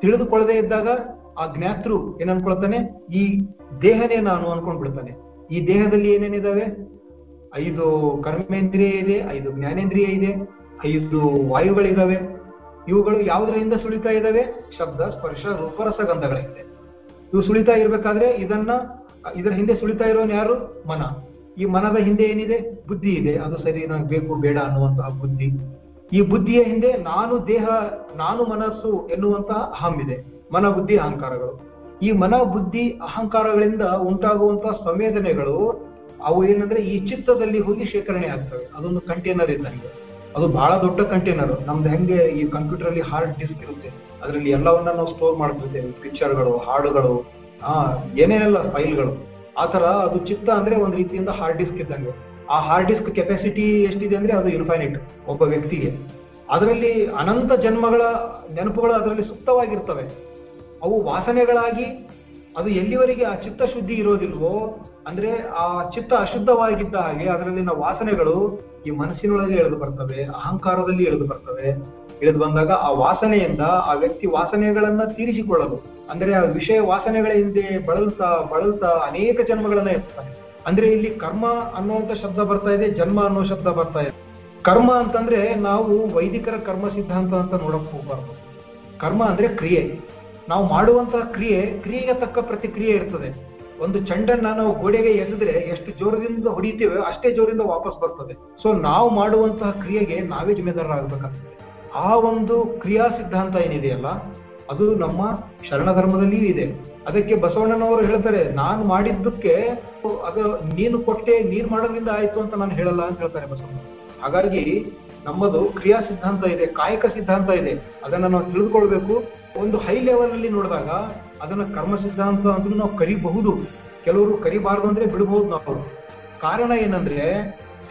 ತಿಳಿದುಕೊಳ್ಳದೆ ಇದ್ದಾಗ ಆ ಜ್ಞಾತೃ ಏನ್ ಅನ್ಕೊಳ್ತಾನೆ? ಈ ದೇಹನೇ ನಾನು ಅನ್ಕೊಂಡ್ ಬಿಡ್ತಾನೆ ಈ ದೇಹದಲ್ಲಿ ಏನೇನಿದಾವೆ? ಐದು ಕರ್ಮೇಂದ್ರಿಯ ಇದೆ, ಐದು ಜ್ಞಾನೇಂದ್ರಿಯ ಇದೆ, ಐದು ವಾಯುಗಳಿದಾವೆ. ಇವುಗಳು ಯಾವುದರಿಂದ ಸುಳಿತಾ ಇದಾವೆ? ಶಬ್ದ, ಸ್ಪರ್ಶ, ರೂಪ, ರಸಗಂಧಗಳಿದೆ. ಇವು ಸುಳಿತಾ ಇರ್ಬೇಕಾದ್ರೆ ಇದನ್ನ, ಇದರ ಹಿಂದೆ ಸುಳಿತಾ ಇರೋನ್ ಯಾರು? ಮನ. ಈ ಮನದ ಹಿಂದೆ ಏನಿದೆ? ಬುದ್ಧಿ ಇದೆ. ಅದು ಸರಿ, ನಂಗೆ ಬೇಕು, ಬೇಡ ಅನ್ನುವಂತಹ ಬುದ್ಧಿ. ಈ ಬುದ್ಧಿಯ ಹಿಂದೆ ನಾನು ದೇಹ, ನಾನು ಮನಸ್ಸು ಎನ್ನುವಂತಹ ಅಹಂ ಇದೆ. ಮನ ಬುದ್ಧಿ ಅಹಂಕಾರಗಳು. ಈ ಮನ ಬುದ್ಧಿ ಅಹಂಕಾರಗಳಿಂದ ಉಂಟಾಗುವಂತಹ ಸಂವೇದನೆಗಳು ಅವು ಏನಂದ್ರೆ ಈ ಚಿತ್ತದಲ್ಲಿ ಹೋಗಿ ಶೇಖರಣೆ ಆಗ್ತವೆ. ಅದೊಂದು ಕಂಟೈನರ್ ಇದ್ದಂಗೆ ಅದು ಬಹಳ ದೊಡ್ಡ ಕಂಟೈನರ್ ನಮ್ದು ಹೆಂಗೆ ಈ ಕಂಪ್ಯೂಟರ್ ಅಲ್ಲಿ ಹಾರ್ಡ್ ಡಿಸ್ಕ್ ಇರುತ್ತೆ. ಅದರಲ್ಲಿ ಎಲ್ಲವನ್ನ ನಾವು ಸ್ಟೋರ್ ಮಾಡ್ತಿರ್ತೇವೆ. ಪಿಕ್ಚರ್ಗಳು ಹಾಡುಗಳು ಆ ಏನೇನೆಲ್ಲ ಫೈಲ್ಗಳು ಆ ತರ ಅದು ಚಿತ್ತ ಅಂದ್ರೆ ಒಂದ್ ರೀತಿಯಿಂದ ಹಾರ್ಡ್ ಡಿಸ್ಕ್ ಇದ್ದಂಗೆ. ಆ ಹಾರ್ಡ್ ಡಿಸ್ಕ್ ಕೆಪಾಸಿಟಿ ಎಷ್ಟಿದೆ ಅಂದ್ರೆ ಅದು ಇನ್ಫೈನೈಟ್ ಒಬ್ಬ ವ್ಯಕ್ತಿಗೆ. ಅದರಲ್ಲಿ ಅನಂತ ಜನ್ಮಗಳ ನೆನಪುಗಳು ಅದರಲ್ಲಿ ಸುಪ್ತವಾಗಿರ್ತವೆ. ಅವು ವಾಸನೆಗಳಾಗಿ ಅದು ಎಲ್ಲಿವರೆಗೆ ಆ ಚಿತ್ತ ಶುದ್ಧಿ ಇರೋದಿಲ್ವೋ, ಅಂದ್ರೆ ಆ ಚಿತ್ತ ಅಶುದ್ಧವಾಗಿದ್ದ ಹಾಗೆ ಅದರಲ್ಲಿನ ವಾಸನೆಗಳು ಈ ಮನಸ್ಸಿನೊಳಗೆ ಎಳೆದು ಬರ್ತವೆ, ಅಹಂಕಾರದಲ್ಲಿ ಎಳೆದು ಬರ್ತವೆ. ಇಳಿದು ಬಂದಾಗ ಆ ವಾಸನೆಯಿಂದ ಆ ವ್ಯಕ್ತಿ ವಾಸನೆಗಳನ್ನ ತೀರಿಸಿಕೊಳ್ಳಲು, ಅಂದ್ರೆ ಆ ವಿಷಯ ವಾಸನೆಗಳ ಹಿಂದೆ ಬಳಲ್ತಾ ಬಳಲ್ತಾ ಅನೇಕ ಜನ್ಮಗಳನ್ನ ಇರ್ತಾನೆ ಅಂದ್ರೆ ಇಲ್ಲಿ ಕರ್ಮ ಅನ್ನುವಂಥ ಶಬ್ದ ಬರ್ತಾ ಇದೆ, ಜನ್ಮ ಅನ್ನೋ ಶಬ್ದ ಬರ್ತಾ ಇದೆ. ಕರ್ಮ ಅಂತಂದ್ರೆ ನಾವು ವೈದಿಕರ ಕರ್ಮ ಸಿದ್ಧಾಂತ ಅಂತ ನೋಡಕ್ ಹೋಗ್ಬಾರ್ದು. ಕರ್ಮ ಅಂದ್ರೆ ಕ್ರಿಯೆ. ನಾವು ಮಾಡುವಂತಹ ಕ್ರಿಯೆ, ಕ್ರಿಯೆಗೆ ತಕ್ಕ ಪ್ರತಿಕ್ರಿಯೆ ಇರ್ತದೆ. ಒಂದು ಚಂಡನ್ನ ನಾವು ಗೋಡೆಗೆ ಎಸೆದ್ರೆ ಎಷ್ಟು ಜೋರದಿಂದ ಹೊಡಿತೀವೋ ಅಷ್ಟೇ ಜೋರಿಂದ ವಾಪಸ್ ಬರ್ತದೆ. ಸೊ ನಾವು ಮಾಡುವಂತಹ ಕ್ರಿಯೆಗೆ ನಾವೇ ಜಿಮ್ಮೆದಾರರಾಗಬೇಕಾಗ್ತದೆ ಆ ಒಂದು ಕ್ರಿಯಾ ಸಿದ್ಧಾಂತ ಏನಿದೆಯಲ್ಲ, ಅದು ನಮ್ಮ ಶರಣ ಧರ್ಮದಲ್ಲಿಯೂ ಇದೆ. ಅದಕ್ಕೆ ಬಸವಣ್ಣನವರು ಹೇಳ್ತಾರೆ, ನಾನು ಮಾಡಿದ್ದಕ್ಕೆ ಅದು ನೀನು ಕೊಟ್ಟೆ, ನೀನು ಮಾಡೋದ್ರಿಂದ ಆಯ್ತು ಅಂತ ನಾನು ಹೇಳಲ್ಲ ಅಂತ ಹೇಳ್ತಾರೆ ಬಸವಣ್ಣ ಹಾಗಾಗಿ ನಮ್ಮದು ಕ್ರಿಯಾ ಸಿದ್ಧಾಂತ ಇದೆ, ಕಾಯಕ ಸಿದ್ಧಾಂತ ಇದೆ. ಅದನ್ನ ನಾವು ತಿಳಿದುಕೊಳ್ಬೇಕು. ಒಂದು ಹೈ ಲೆವೆಲ್ ಅಲ್ಲಿ ನೋಡಿದಾಗ ಅದನ್ನ ಕರ್ಮ ಸಿದ್ಧಾಂತ ಅಂತ ನಾವು ಕರಿಬಹುದು. ಕೆಲವರು ಕರಿಬಾರ್ದು ಅಂದ್ರೆ ಬಿಡಬಹುದು ನಾವು. ಕಾರಣ ಏನಂದ್ರೆ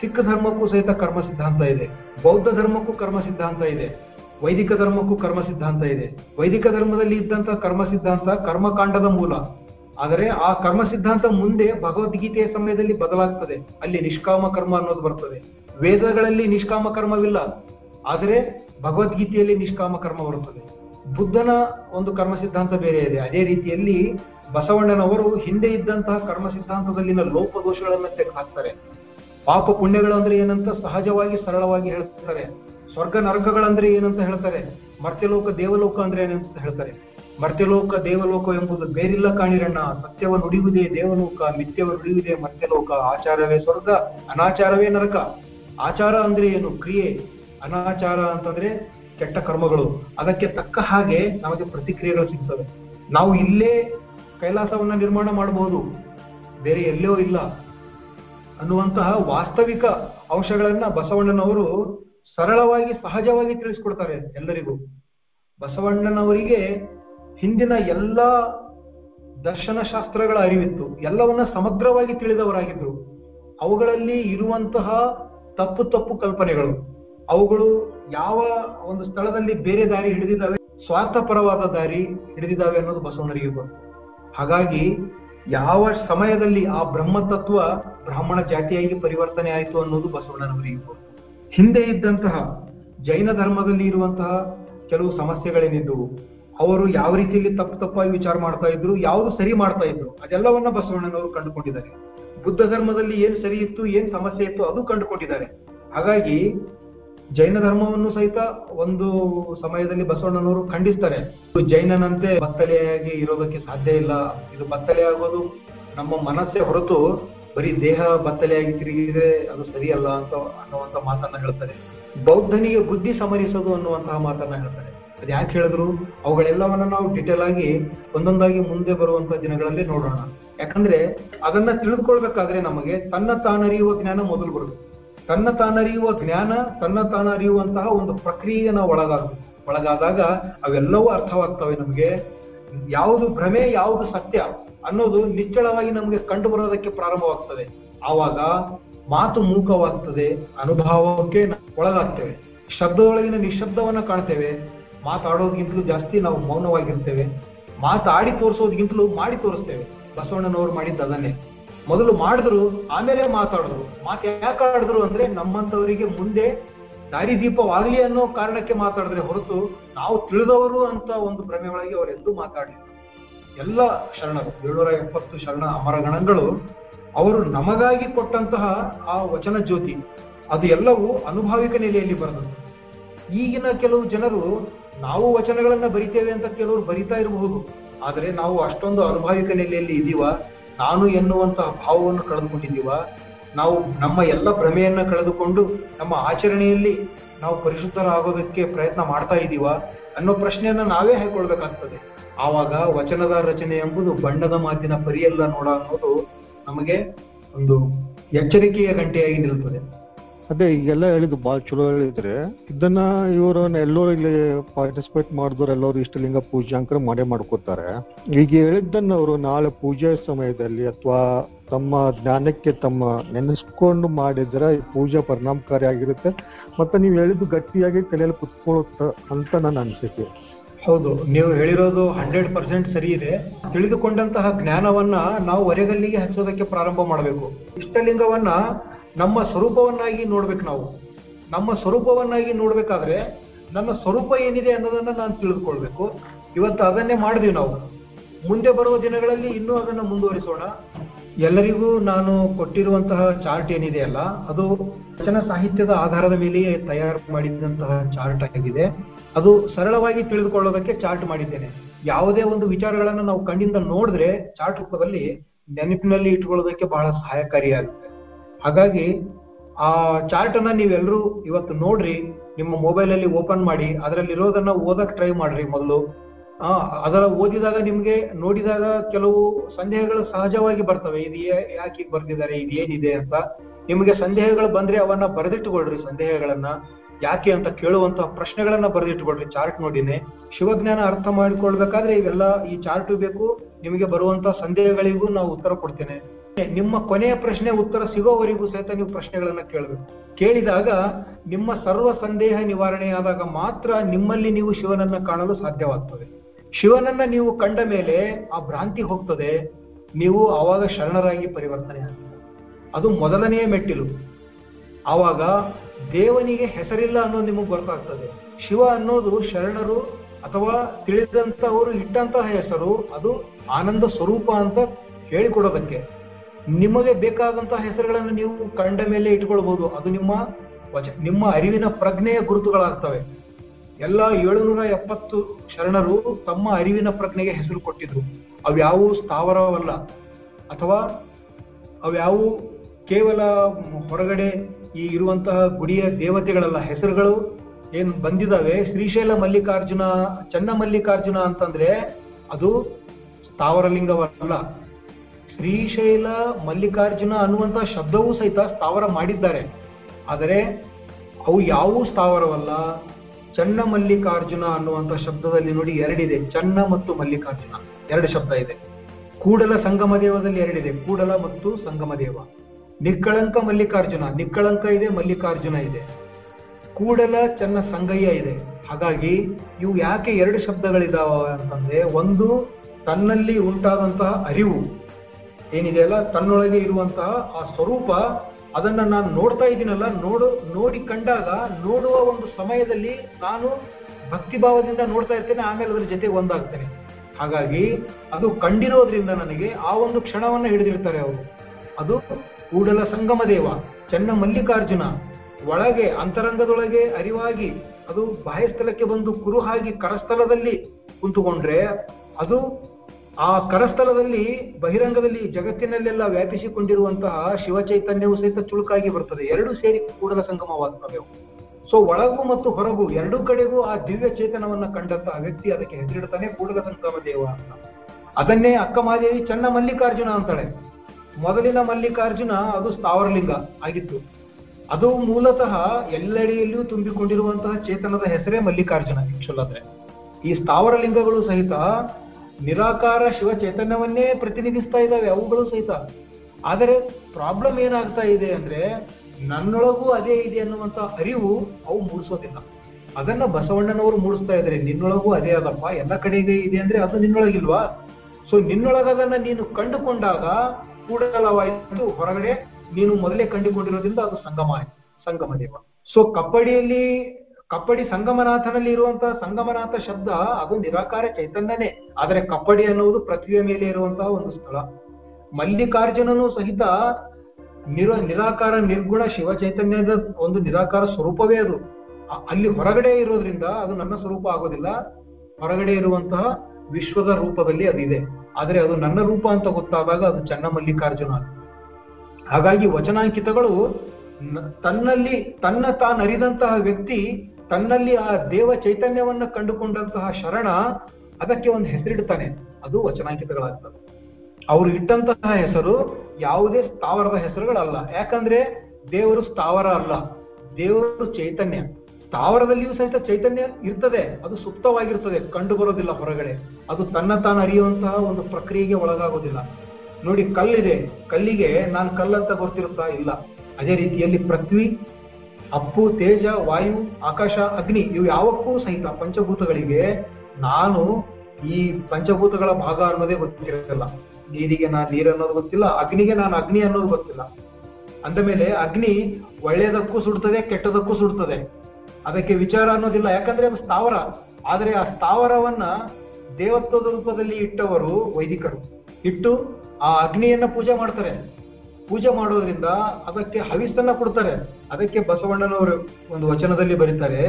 ಸಿಖ್ ಧರ್ಮಕ್ಕೂ ಸಹಿತ ಕರ್ಮ ಸಿದ್ಧಾಂತ ಇದೆ. ಬೌದ್ಧ ಧರ್ಮಕ್ಕೂ ಕರ್ಮ ಸಿದ್ಧಾಂತ ಇದೆ. ವೈದಿಕ ಧರ್ಮಕ್ಕೂ ಕರ್ಮ ಸಿದ್ಧಾಂತ ಇದೆ. ವೈದಿಕ ಧರ್ಮದಲ್ಲಿ ಇದ್ದಂತ ಕರ್ಮ ಸಿದ್ಧಾಂತ ಕರ್ಮಕಾಂಡದ ಮೂಲ. ಆದರೆ ಆ ಕರ್ಮ ಸಿದ್ಧಾಂತ ಮುಂದೆ ಭಗವದ್ಗೀತೆಯ ಸಮಯದಲ್ಲಿ ಬದಲಾಗ್ತದೆ. ಅಲ್ಲಿ ನಿಷ್ಕಾಮ ಕರ್ಮ ಅನ್ನೋದು ಬರ್ತದೆ. ವೇದಗಳಲ್ಲಿ ನಿಷ್ಕಾಮ ಕರ್ಮವಿಲ್ಲ. ಆದರೆ ಭಗವದ್ಗೀತೆಯಲ್ಲಿ ನಿಷ್ಕಾಮ ಕರ್ಮ ಬರುತ್ತದೆ. ಬುದ್ಧನ ಒಂದು ಕರ್ಮ ಸಿದ್ಧಾಂತ ಬೇರೆ ಇದೆ. ಅದೇ ರೀತಿಯಲ್ಲಿ ಬಸವಣ್ಣನವರು ಹಿಂದೆ ಇದ್ದಂತಹ ಕರ್ಮ ಸಿದ್ಧಾಂತದಲ್ಲಿನ ಲೋಪದೋಷಗಳನ್ನ ತೆಗೆದು ಹಾಕ್ತಾರೆ. ಪಾಪ ಪುಣ್ಯಗಳಂದ್ರೆ ಏನಂತ ಸಹಜವಾಗಿ ಸರಳವಾಗಿ ಹೇಳ್ತಾರೆ. ಸ್ವರ್ಗ ನರಕಗಳಂದ್ರೆ ಏನಂತ ಹೇಳ್ತಾರೆ. ಮರ್ತ್ಯಲೋಕ ದೇವಲೋಕ ಅಂದ್ರೆ ಏನಂತ ಹೇಳ್ತಾರೆ. ಮರ್ತ್ಯಲೋಕ ದೇವಲೋಕ ಎಂಬುದು ಬೇರಿಲ್ಲ ಕಾಣಿರಣ್ಣ. ಸತ್ಯವ ನುಡಿಯುವುದೇ ದೇವಲೋಕ ಮಿಥ್ಯವ ನುಡಿಯುವುದೇ ಮರ್ತ್ಯಲೋಕ. ಆಚಾರವೇ ಸ್ವರ್ಗ, ಅನಾಚಾರವೇ ನರಕ. ಆಚಾರ ಅಂದ್ರೆ ಏನು? ಕ್ರಿಯೆ. ಅನಾಚಾರ ಅಂತಂದ್ರೆ ಕೆಟ್ಟ ಕರ್ಮಗಳು. ಅದಕ್ಕೆ ತಕ್ಕ ಹಾಗೆ ನಮಗೆ ಪ್ರತಿಕ್ರಿಯೆಗಳು ಸಿಗ್ತವೆ. ನಾವು ಇಲ್ಲೇ ಕೈಲಾಸವನ್ನ ನಿರ್ಮಾಣ ಮಾಡಬಹುದು. ಬೇರೆ ಎಲ್ಲೋ ಇಲ್ಲ. ಅನ್ನುವಂತಹ ವಾಸ್ತವಿಕ ಅಂಶಗಳನ್ನ ಬಸವಣ್ಣನವರು ಸರಳವಾಗಿ, ಸಹಜವಾಗಿ ತಿಳಿಸ್ಕೊಡ್ತಾರೆ ಎಲ್ಲರಿಗೂ. ಬಸವಣ್ಣನವರಿಗೆ ಹಿಂದಿನ ಎಲ್ಲ ದರ್ಶನ ಶಾಸ್ತ್ರಗಳ ಅರಿವಿತ್ತು. ಎಲ್ಲವನ್ನ ಸಮಗ್ರವಾಗಿ ತಿಳಿದವರಾಗಿದ್ರು. ಅವುಗಳಲ್ಲಿ ಇರುವಂತಹ ತಪ್ಪು ತಪ್ಪು ಕಲ್ಪನೆಗಳು. ಅವುಗಳು ಯಾವ ಒಂದು ಸ್ಥಳದಲ್ಲಿ ಬೇರೆ ದಾರಿ ಹಿಡಿದಿದ್ದಾವೆ, ಸ್ವಾರ್ಥಪರವಾದ ದಾರಿ ಹಿಡಿದಿದ್ದಾವೆ ಅನ್ನೋದು ಬಸವಣ್ಣರಿಗೆ ಗೊತ್ತು. ಹಾಗಾಗಿ ಯಾವ ಸಮಯದಲ್ಲಿ ಆ ಬ್ರಹ್ಮ ತತ್ವ ಬ್ರಾಹ್ಮಣ ಜಾತಿಯಾಗಿ ಪರಿವರ್ತನೆ ಆಯಿತು ಅನ್ನೋದು ಬಸವಣ್ಣನವರಿಗೆ ಗೊತ್ತು. ಹಿಂದೆ ಇದ್ದಂತಹ ಜೈನ ಧರ್ಮದಲ್ಲಿ ಇರುವಂತಹ ಕೆಲವು ಸಮಸ್ಯೆಗಳೇನಿದ್ದವು ಅವರು ಯಾವ ರೀತಿಯಲ್ಲಿ ತಪ್ಪು ತಪ್ಪಾಗಿ ವಿಚಾರ ಮಾಡ್ತಾ ಇದ್ರು, ಯಾವುದು ಸರಿ ಮಾಡ್ತಾ ಇದ್ರು, ಅದೆಲ್ಲವನ್ನ ಬಸವಣ್ಣನವರು ಕಂಡುಕೊಂಡಿದ್ದಾರೆ. ಬುದ್ಧ ಧರ್ಮದಲ್ಲಿ ಏನ್ ಸರಿ ಇತ್ತು, ಏನ್ ಸಮಸ್ಯೆ ಇತ್ತು, ಅದು ಕಂಡುಕೊಂಡಿದ್ದಾರೆ. ಹಾಗಾಗಿ ಜೈನ ಧರ್ಮವನ್ನು ಸಹಿತ ಒಂದು ಸಮಯದಲ್ಲಿ ಬಸವಣ್ಣನವರು ಖಂಡಿಸ್ತಾರೆ. ಜೈನನಂತೆ ಬತ್ತಲೆಯಾಗಿ ಇರೋದಕ್ಕೆ ಸಾಧ್ಯ ಇಲ್ಲ. ಇದು ಬತ್ತಲೆಯಾಗೋದು ನಮ್ಮ ಮನಸ್ಸೇ ಹೊರತು ಬರೀ ದೇಹ ಬತ್ತಲೆಯಾಗಿ ತಿರುಗಿದ್ರೆ ಅದು ಸರಿಯಲ್ಲ ಅಂತ ಅನ್ನುವಂತ ಮಾತನ್ನ ಹೇಳ್ತಾರೆ. ಬೌದ್ಧನಿಗೆ ಬುದ್ಧಿ ಸಮರಿಸೋದು ಅನ್ನುವಂತಹ ಮಾತನ್ನ ಹೇಳ್ತಾರೆ. ಅದ್ ಯಾಕೆ ಹೇಳಿದ್ರು? ಅವುಗಳೆಲ್ಲವನ್ನ ನಾವು ಡಿಟೇಲ್ ಆಗಿ ಒಂದೊಂದಾಗಿ ಮುಂದೆ ಬರುವಂತ ದಿನಗಳಲ್ಲಿ ನೋಡೋಣ. ಯಾಕಂದ್ರೆ ಅದನ್ನ ತಿಳಿದುಕೊಳ್ಬೇಕಾದ್ರೆ ನಮಗೆ ತನ್ನ ತಾನರಿಯುವ ಜ್ಞಾನ ಮೊದಲು ಬರುತ್ತೆ. ತನ್ನ ತಾನರಿಯುವ ಜ್ಞಾನ, ತನ್ನ ತಾನರಿಯುವಂತಹ ಒಂದು ಪ್ರಕ್ರಿಯೆಗೆ ನಾವು ಒಳಗಾಗ ಒಳಗಾದಾಗ ಅವೆಲ್ಲವೂ ಅರ್ಥವಾಗ್ತವೆ ನಮಗೆ. ಯಾವುದು ಭ್ರಮೆ, ಯಾವುದು ಸತ್ಯ ಅನ್ನೋದು ನಿಚ್ಚಳವಾಗಿ ನಮಗೆ ಕಂಡು ಬರೋದಕ್ಕೆ ಪ್ರಾರಂಭವಾಗ್ತದೆ. ಆವಾಗ ಮಾತು ಮೂಕವಾಗ್ತದೆ, ಅನುಭವಕ್ಕೆ ಒಳಗಾಗ್ತೇವೆ. ಶಬ್ದದೊಳಗಿನ ನಿಶಬ್ದವನ್ನ ಕಾಣ್ತೇವೆ. ಮಾತಾಡೋದ್ಗಿಂತಲೂ ಜಾಸ್ತಿ ನಾವು ಮೌನವಾಗಿರ್ತೇವೆ. ಮಾತಾಡಿ ತೋರಿಸೋದ್ಗಿಂತಲೂ ಮಾಡಿ ತೋರಿಸ್ತೇವೆ. ಬಸವಣ್ಣನವರು ಮಾಡಿದ್ದು ಅದನ್ನೇ. ಮೊದಲು ಮಾಡಿದ್ರು, ಆಮೇಲೆ ಮಾತಾಡಿದ್ರು. ಮಾತು ಯಾಕೆ ಆಡಿದ್ರು ಅಂದ್ರೆ ನಮ್ಮಂತವರಿಗೆ ಮುಂದೆ ದಾರಿದೀಪವಾಗಲಿ ಅನ್ನೋ ಕಾರಣಕ್ಕೆ ಮಾತಾಡಿದ್ರೆ ಹೊರತು ನಾವು ತಿಳಿದವರು ಅಂತ ಒಂದು ಭ್ರಮೆ ಒಳಗೆ ಅವರೆಂದೂ ಮಾತಾಡಲಿಲ್ಲ. ಎಲ್ಲ ಶರಣರು, ಏಳ್ನೂರ ಎಪ್ಪತ್ತು ಶರಣ ಅಮರಗಣಗಳು, ಅವರು ನಮಗಾಗಿ ಕೊಟ್ಟಂತಹ ಆ ವಚನ ಜ್ಯೋತಿ, ಅದು ಎಲ್ಲವೂ ಅನುಭಾವಿಕ ನೆಲೆಯಲ್ಲಿ ಬರೆದದ್ದು. ಈಗಿನ ಕೆಲವು ಜನರು ನಾವು ವಚನಗಳನ್ನ ಬರಿತೇವೆ ಅಂತ ಕೆಲವರು ಬರಿತಾ ಇರಬಹುದು. ಆದರೆ ನಾವು ಅಷ್ಟೊಂದು ಅನುಭಾವಿಕ ನೆಲೆಯಲ್ಲಿ ಇದೀವ ನಾನು ಎನ್ನುವಂತಹ ಭಾವವನ್ನು ಕಳೆದುಕೊಂಡಿದ್ದೀವ? ನಾವು ನಮ್ಮ ಎಲ್ಲ ಭ್ರಮೆಯನ್ನ ಕಳೆದುಕೊಂಡು ನಮ್ಮ ಆಚರಣೆಯಲ್ಲಿ ನಾವು ಪರಿಶುದ್ಧರಾಗೋದಕ್ಕೆ ಪ್ರಯತ್ನ ಮಾಡ್ತಾ ಇದ್ದೀವ? ಅನ್ನೋ ಪ್ರಶ್ನೆಯನ್ನು ನಾವೇ ಹೇಳ್ಕೊಳ್ಬೇಕಾಗ್ತದೆ. ಆವಾಗ ವಚನದ ರಚನೆ ಎಂಬುದು ಬಣ್ಣದ ಮಾತಿನ ಪರಿಯಲ್ಲ ನೋಡ ಅನ್ನೋದು ನಮಗೆ ಒಂದು ಎಚ್ಚರಿಕೆಯ ಗಂಟೆಯಾಗಿ ನಿಲ್ತದೆ. ಅದೇ, ಈಗೆಲ್ಲ ಹೇಳಿದ್ದು ಭಾಳ ಚಲೋ ಹೇಳಿದ್ರೆ, ಇದನ್ನ ಇವರು ಎಲ್ಲರೂ ಇಲ್ಲಿ ಪಾರ್ಟಿಸಿಪೇಟ್ ಮಾಡಿದವ್ರು ಎಲ್ಲರೂ ಇಷ್ಟಲಿಂಗ ಪೂಜೆ ಅಂಕರ ಮಾಡೇ ಮಾಡ್ಕೋತಾರೆ. ಈಗ ಹೇಳಿದ್ದನ್ನ ಅವರು ನಾಳೆ ಪೂಜೆ ಸಮಯದಲ್ಲಿ ಅಥವಾ ತಮ್ಮ ಜ್ಞಾನಕ್ಕೆ ತಮ್ಮ ನೆನೆಸ್ಕೊಂಡು ಮಾಡಿದ್ರೆ ಈ ಪರಿಣಾಮಕಾರಿ ಆಗಿರುತ್ತೆ. ಮತ್ತೆ ನೀವು ಹೇಳಿದ್ದು ಗಟ್ಟಿಯಾಗಿ ತಲೆಯಲ್ಲಿ ಕುತ್ಕೊಳ್ಳುತ್ತ ಅಂತ ನನ್ನ ಅನಿಸಿಕೆ. ಹೌದು, ನೀವು ಹೇಳಿರೋದು ಹಂಡ್ರೆಡ್ ಪರ್ಸೆಂಟ್ ಸರಿ ಇದೆ. ತಿಳಿದುಕೊಂಡಂತಹ ಜ್ಞಾನವನ್ನ ನಾವು ಒರೆಗಲ್ಲಿಗೆ ಹಚ್ಚೋದಕ್ಕೆ ಪ್ರಾರಂಭ ಮಾಡಬೇಕು. ಇಷ್ಟಲಿಂಗವನ್ನ ನಮ್ಮ ಸ್ವರೂಪವನ್ನಾಗಿ ನೋಡ್ಬೇಕು ನಾವು. ನಮ್ಮ ಸ್ವರೂಪವನ್ನಾಗಿ ನೋಡ್ಬೇಕಾದ್ರೆ ನನ್ನ ಸ್ವರೂಪ ಏನಿದೆ ಅನ್ನೋದನ್ನ ನಾನು ತಿಳಿದುಕೊಳ್ಬೇಕು. ಇವತ್ತು ಅದನ್ನೇ ಮಾಡಿದ್ವಿ ನಾವು. ಮುಂದೆ ಬರುವ ದಿನಗಳಲ್ಲಿ ಇನ್ನೂ ಅದನ್ನ ಮುಂದುವರಿಸೋಣ. ಎಲ್ಲರಿಗೂ ನಾನು ಕೊಟ್ಟಿರುವಂತಹ ಚಾರ್ಟ್ ಏನಿದೆಯಲ್ಲ ಅದು ವಚನ ಸಾಹಿತ್ಯದ ಆಧಾರದ ಮೇಲೆಯೇ ತಯಾರು ಮಾಡಿದಂತಹ ಚಾರ್ಟ್ ಆಗಿದೆ. ಅದು ಸರಳವಾಗಿ ತಿಳಿದುಕೊಳ್ಳೋದಕ್ಕೆ ಚಾರ್ಟ್ ಮಾಡಿದ್ದೇನೆ. ಯಾವುದೇ ಒಂದು ವಿಚಾರಗಳನ್ನು ನಾವು ಕಣ್ಣಿಂದ ನೋಡಿದ್ರೆ ಚಾರ್ಟ್ ರೂಪದಲ್ಲಿ ನೆನಪಿನಲ್ಲಿ ಇಟ್ಕೊಳ್ಳೋದಕ್ಕೆ ಬಹಳ ಸಹಾಯಕಾರಿಯಾಗುತ್ತೆ. ಹಾಗಾಗಿ ಆ ಚಾರ್ಟ್ ಅನ್ನ ನೀವೆಲ್ಲರೂ ಇವತ್ತು ನೋಡ್ರಿ, ನಿಮ್ಮ ಮೊಬೈಲ್ ಅಲ್ಲಿ ಓಪನ್ ಮಾಡಿ, ಅದರಲ್ಲಿರೋದನ್ನ ಓದಕ್ ಟ್ರೈ ಮಾಡ್ರಿ ಮೊದಲು. ಅದರ ಓದಿದಾಗ ನಿಮ್ಗೆ ನೋಡಿದಾಗ ಕೆಲವು ಸಂದೇಹಗಳು ಸಹಜವಾಗಿ ಬರ್ತವೆ. ಇದು ಯಾಕೆ ಬರ್ತಿದ್ದಾರೆ ಇದು ಏನಿದೆ ಅಂತ. ನಿಮಗೆ ಸಂದೇಹಗಳು ಬಂದ್ರೆ ಅವನ್ನ ಬರೆದಿಟ್ಟುಕೊಳ್ರಿ ಸಂದೇಹಗಳನ್ನ. ಯಾಕೆ ಅಂತ ಕೇಳುವಂತಹ ಪ್ರಶ್ನೆಗಳನ್ನ ಬರೆದಿಟ್ಟುಕೊಳ್ರಿ ಚಾರ್ಟ್ ನೋಡಿನೇ. ಶಿವಜ್ಞಾನ ಅರ್ಥ ಮಾಡಿಕೊಳ್ಬೇಕಾದ್ರೆ ಇವೆಲ್ಲ ಈ ಚಾರ್ಟ್ ಬೇಕು. ನಿಮಗೆ ಬರುವಂತಹ ಸಂದೇಹಗಳಿಗೂ ನಾವು ಉತ್ತರ ಕೊಡ್ತೇನೆ. ನಿಮ್ಮ ಕೊನೆಯ ಪ್ರಶ್ನೆ ಉತ್ತರ ಸಿಗೋವರೆಗೂ ಸಹಿತ ನೀವು ಪ್ರಶ್ನೆಗಳನ್ನು ಕೇಳಬೇಕು. ಕೇಳಿದಾಗ ನಿಮ್ಮ ಸರ್ವ ಸಂದೇಹ ನಿವಾರಣೆಯಾದಾಗ ಮಾತ್ರ ನಿಮ್ಮಲ್ಲಿ ನೀವು ಶಿವನನ್ನ ಕಾಣಲು ಸಾಧ್ಯವಾಗ್ತದೆ. ಶಿವನನ್ನ ನೀವು ಕಂಡ ಮೇಲೆ ಆ ಭ್ರಾಂತಿ ಹೋಗ್ತದೆ. ನೀವು ಆವಾಗ ಶರಣರಾಗಿ ಪರಿವರ್ತನೆ ಆಗ್ತದೆ. ಅದು ಮೊದಲನೆಯ ಮೆಟ್ಟಿಲು. ಆವಾಗ ದೇವನಿಗೆ ಹೆಸರಿಲ್ಲ ಅನ್ನೋದು ನಿಮಗೆ ಗೊತ್ತಾಗ್ತದೆ. ಶಿವ ಅನ್ನೋದು ಶರಣರು ಅಥವಾ ತಿಳಿದಂತವರು ಇಟ್ಟಂತಹ ಹೆಸರು, ಅದು ಆನಂದ ಸ್ವರೂಪ ಅಂತ ಹೇಳಿಕೊಡೋದಕ್ಕೆ. ನಿಮಗೆ ಬೇಕಾದಂತಹ ಹೆಸರುಗಳನ್ನು ನೀವು ಕಂಡ ಮೇಲೆ ಇಟ್ಕೊಳ್ಬಹುದು ಅದು ನಿಮ್ಮ ವಚ, ನಿಮ್ಮ ಅರಿವಿನ ಪ್ರಜ್ಞೆಯ ಗುರುತುಗಳಾಗ್ತವೆ. ಎಲ್ಲ ಏಳುನೂರ ಎಪ್ಪತ್ತು ಶರಣರು ತಮ್ಮ ಅರಿವಿನ ಪ್ರಜ್ಞೆಗೆ ಹೆಸರು ಕೊಟ್ಟಿದ್ರು. ಅವ್ಯಾವು ಸ್ಥಾವರವಲ್ಲ. ಅಥವಾ ಅವ್ಯಾವು ಕೇವಲ ಹೊರಗಡೆ ಈ ಇರುವಂತಹ ಗುಡಿಯ ದೇವತೆಗಳಲ್ಲ. ಹೆಸರುಗಳು ಏನ್ ಬಂದಿದಾವೆ? ಶ್ರೀಶೈಲ ಮಲ್ಲಿಕಾರ್ಜುನ ಚನ್ನ ಮಲ್ಲಿಕಾರ್ಜುನ ಅಂತಂದ್ರೆ ಅದು ಸ್ಥಾವರಲಿಂಗವಲ್ಲ. ಶ್ರೀಶೈಲ ಮಲ್ಲಿಕಾರ್ಜುನ ಅನ್ನುವಂತಹ ಶಬ್ದವೂ ಸಹಿತ ಸ್ಥಾವರ ಮಾಡಿದ್ದಾರೆ. ಆದರೆ ಅವು ಯಾವುವು ಸ್ಥಾವರವಲ್ಲ. ಚನ್ನ ಮಲ್ಲಿಕಾರ್ಜುನ ಅನ್ನುವಂಥ ಶಬ್ದದಲ್ಲಿ ನೋಡಿ ಎರಡಿದೆ. ಚನ್ನ ಮತ್ತು ಮಲ್ಲಿಕಾರ್ಜುನ. ಎರಡು ಶಬ್ದ ಇದೆ. ಕೂಡಲ ಸಂಗಮ ದೇವದಲ್ಲಿ ಎರಡಿದೆ. ಕೂಡಲ ಮತ್ತು ಸಂಗಮ ದೇವ ನಿಕ್ಕಳಂಕ ಮಲ್ಲಿಕಾರ್ಜುನ. ನಿಕ್ಕಳಂಕ ಇದೆ, ಮಲ್ಲಿಕಾರ್ಜುನ ಇದೆ. ಕೂಡಲ ಚನ್ನ ಸಂಗಯ್ಯ ಇದೆ. ಹಾಗಾಗಿ ಇವು ಯಾಕೆ ಎರಡು ಶಬ್ದಗಳಿದಾವ ಅಂತಂದ್ರೆ ಒಂದು ತನ್ನಲ್ಲಿ ಉಂಟಾದಂತಹ ಅರಿವು. ಏನಿದೆಯಲ್ಲ ತನ್ನೊಳಗೆ ಇರುವಂತಹ ಆ ಸ್ವರೂಪ ಅದನ್ನ ನಾನು ನೋಡ್ತಾ ಇದ್ದೀನಲ್ಲ, ನೋಡು, ನೋಡಿ ಕಂಡಾಗ ನೋಡುವ ಒಂದು ಸಮಯದಲ್ಲಿ ನಾನು ಭಕ್ತಿಭಾವದಿಂದ ನೋಡ್ತಾ ಇರ್ತೇನೆ, ಆಮೇಲೆ ಅದರ ಜೊತೆಗೆ ಒಂದಾಗ್ತೇನೆ. ಹಾಗಾಗಿ ಅದು ಕಂಡಿರೋದ್ರಿಂದ ನನಗೆ ಆ ಒಂದು ಕ್ಷಣವನ್ನ ಹಿಡಿದಿರ್ತಾರೆ ಅವರು. ಅದು ಕೂಡಲ ಸಂಗಮ ದೇವ ಚೆನ್ನ ಮಲ್ಲಿಕಾರ್ಜುನ. ಒಳಗೆ, ಅಂತರಂಗದೊಳಗೆ ಅರಿವಾಗಿ ಅದು ಬಾಹ್ಯಸ್ಥಳಕ್ಕೆ ಬಂದು ಕುರುಹಾಗಿ ಕರಸ್ಥಲದಲ್ಲಿ ಕುಂತುಕೊಂಡ್ರೆ ಅದು ಆ ಕರಸ್ಥಲದಲ್ಲಿ, ಬಹಿರಂಗದಲ್ಲಿ ಜಗತ್ತಿನಲ್ಲೆಲ್ಲ ವ್ಯಾಪಿಸಿಕೊಂಡಿರುವಂತಹ ಶಿವ ಚೈತನ್ಯವು ಸಹಿತ ಚುಳುಕಾಗಿ ಬರ್ತದೆ. ಎರಡು ಸೇರಿ ಕೂಡಲ ಸಂಗಮವಾಗ್ತವೆ ಸೊ ಒಳಗು ಮತ್ತು ಹೊರಗು ಎರಡೂ ಕಡೆಗೂ ಆ ದಿವ್ಯ ಚೇತನವನ್ನ ಕಂಡಂತಹ ವ್ಯಕ್ತಿ ಅದಕ್ಕೆ ಹೆಸರಿಡ್ತಾನೆ ಕೂಡಲ ಸಂಗಮ ದೇವ ಅಂತ. ಅದನ್ನೇ ಅಕ್ಕ ಮಹಾದೇವಿ ಚನ್ನ ಮಲ್ಲಿಕಾರ್ಜುನ ಅಂತಾಳೆ. ಮೊದಲಿನ ಮಲ್ಲಿಕಾರ್ಜುನ ಅದು ಸ್ಥಾವರಲಿಂಗ ಆಗಿತ್ತು. ಅದು ಮೂಲತಃ ಎಲ್ಲೆಡೆಯಲ್ಲಿಯೂ ತುಂಬಿಕೊಂಡಿರುವಂತಹ ಚೇತನದ ಹೆಸರೇ ಮಲ್ಲಿಕಾರ್ಜುನ ಆಕ್ಚುಲ್ ಈ ಸ್ಥಾವರಲಿಂಗಗಳು ಸಹಿತ ನಿರಾಕಾರ ಶಿವಚೈತನ್ಯವನ್ನೇ ಪ್ರತಿನಿಧಿಸ್ತಾ ಇದ್ದಾವೆ, ಅವುಗಳು ಸಹಿತ. ಆದರೆ ಪ್ರಾಬ್ಲಮ್ ಏನಾಗ್ತಾ ಇದೆ ಅಂದ್ರೆ ನನ್ನೊಳಗೂ ಅದೇ ಇದೆ ಅನ್ನುವಂತ ಅರಿವು ಅವು ಮೂಡಿಸೋದಿಲ್ಲ. ಅದನ್ನ ಬಸವಣ್ಣನವರು ಮೂಡಿಸ್ತಾ ಇದ್ದಾರೆ, ನಿನ್ನೊಳಗೂ ಅದೇ ಅದಪ್ಪ, ಎಲ್ಲ ಕಡೆಗೆ ಇದೆ ಅಂದ್ರೆ ಅದು ನಿನ್ನೊಳಗಿಲ್ವಾ? ಸೊ ನಿನ್ನೊಳಗದನ್ನ ನೀನು ಕಂಡುಕೊಂಡಾಗ ಕೂಡಲವಾಯಿತು, ಹೊರಗಡೆ ನೀನು ಮೊದಲೇ ಕಂಡುಕೊಂಡಿರೋದ್ರಿಂದ ಅದು ಸಂಗಮ ಸಂಗಮ ದೇವ. ಸೊ ಕಪ್ಪಡಿಯಲ್ಲಿ ಕಪ್ಪಡಿ ಸಂಗಮನಾಥನಲ್ಲಿ ಇರುವಂತಹ ಸಂಗಮನಾಥ ಶಬ್ದ ಅದು ನಿರಾಕಾರ ಚೈತನ್ಯನೇ. ಆದರೆ ಕಪ್ಪಡಿ ಅನ್ನುವುದು ಪೃಥ್ವಿಯ ಮೇಲೆ ಇರುವಂತಹ ಒಂದು ಸ್ಥಳ. ಮಲ್ಲಿಕಾರ್ಜುನನು ಸಹಿತ ನಿರ, ನಿರಾಕಾರ ನಿರ್ಗುಣ ಶಿವ ಚೈತನ್ಯದ ಒಂದು ನಿರಾಕಾರ ಸ್ವರೂಪವೇ ಅದು. ಅಲ್ಲಿ ಹೊರಗಡೆ ಇರೋದ್ರಿಂದ ಅದು ನನ್ನ ಸ್ವರೂಪ ಆಗೋದಿಲ್ಲ. ಹೊರಗಡೆ ಇರುವಂತಹ ವಿಶ್ವದ ರೂಪದಲ್ಲಿ ಅದಿದೆ ಆದರೆ ಅದು ನನ್ನ ರೂಪ ಅಂತ ಗೊತ್ತಾದಾಗ ಅದು ಚನ್ನ ಮಲ್ಲಿಕಾರ್ಜುನ ಹಾಗಾಗಿ ವಚನಾಂಕಿತಗಳು ತನ್ನಲ್ಲಿ, ತನ್ನ ತಾನರಿದಂತಹ ವ್ಯಕ್ತಿ ತನ್ನಲ್ಲಿ ಆ ದೇವ ಚೈತನ್ಯವನ್ನು ಕಂಡುಕೊಂಡಂತಹ ಶರಣ ಅದಕ್ಕೆ ಒಂದು ಹೆಸರಿಡ್ತಾನೆ. ಅದು ವಚನಾಂಕಿತಗಳಾಗ್ತದೆ ಅವರು ಇಟ್ಟಂತಹ ಹೆಸರು ಯಾವುದೇ ಸ್ಥಾವರದ ಹೆಸರುಗಳಲ್ಲ. ಯಾಕಂದ್ರೆ ದೇವರು ಸ್ಥಾವರ ಅಲ್ಲ. ದೇವರು ಚೈತನ್ಯ. ಸ್ಥಾವರದಲ್ಲಿಯೂ ಸಹಿತ ಚೈತನ್ಯ ಇರ್ತದೆ. ಅದು ಸುಪ್ತವಾಗಿರ್ತದೆ. ಕಂಡು ಬರೋದಿಲ್ಲ ಹೊರಗಡೆ. ಅದು ತನ್ನ ತಾನು ಅರಿಯುವಂತಹ ಒಂದು ಪ್ರಕ್ರಿಯೆಗೆ ಒಳಗಾಗೋದಿಲ್ಲ. ನೋಡಿ ಕಲ್ಲಿದೆ. ಕಲ್ಲಿಗೆ ನಾನು ಕಲ್ಲಂತ ಗೊತ್ತಿರುತ್ತಾ ಇಲ್ಲ. ಅದೇ ರೀತಿಯಲ್ಲಿ ಪೃಥ್ವಿ ಅಪ್ಪು, ತೇಜ, ವಾಯು, ಆಕಾಶ, ಅಗ್ನಿ ಇವು ಯಾವಕ್ಕೂ ಸಹಿತ ಪಂಚಭೂತಗಳಿಗೆ ನಾನು ಈ ಪಂಚಭೂತಗಳ ಭಾಗ ಅನ್ನೋದೇ ಗೊತ್ತಿರಲ್ಲ. ನೀರಿಗೆ ನಾನು ನೀರು ಅನ್ನೋದು ಗೊತ್ತಿಲ್ಲ, ಅಗ್ನಿಗೆ ನಾನು ಅಗ್ನಿ ಅನ್ನೋದು ಗೊತ್ತಿಲ್ಲ. ಅಂದ ಮೇಲೆ ಅಗ್ನಿ ಒಳ್ಳೆಯದಕ್ಕೂ ಸುಡ್ತದೆ, ಕೆಟ್ಟದಕ್ಕೂ ಸುಡ್ತದೆ. ಅದಕ್ಕೆ ವಿಚಾರ ಅನ್ನೋದಿಲ್ಲ, ಯಾಕಂದ್ರೆ ಅದು ಸ್ಥಾವರ. ಆದರೆ ಆ ಸ್ಥಾವರವನ್ನ ದೇವತ್ವದ ರೂಪದಲ್ಲಿ ಇಟ್ಟವರು ವೈದಿಕರು. ಇಟ್ಟು ಆ ಅಗ್ನಿಯನ್ನ ಪೂಜೆ ಮಾಡ್ತಾರೆ. ಪೂಜೆ ಮಾಡೋದ್ರಿಂದ ಅದಕ್ಕೆ ಹವಿಸ್ತನ್ನ ಕೊಡ್ತಾರೆ. ಅದಕ್ಕೆ ಬಸವಣ್ಣನವರು ಒಂದು ವಚನದಲ್ಲಿ ಬರೀತಾರೆ,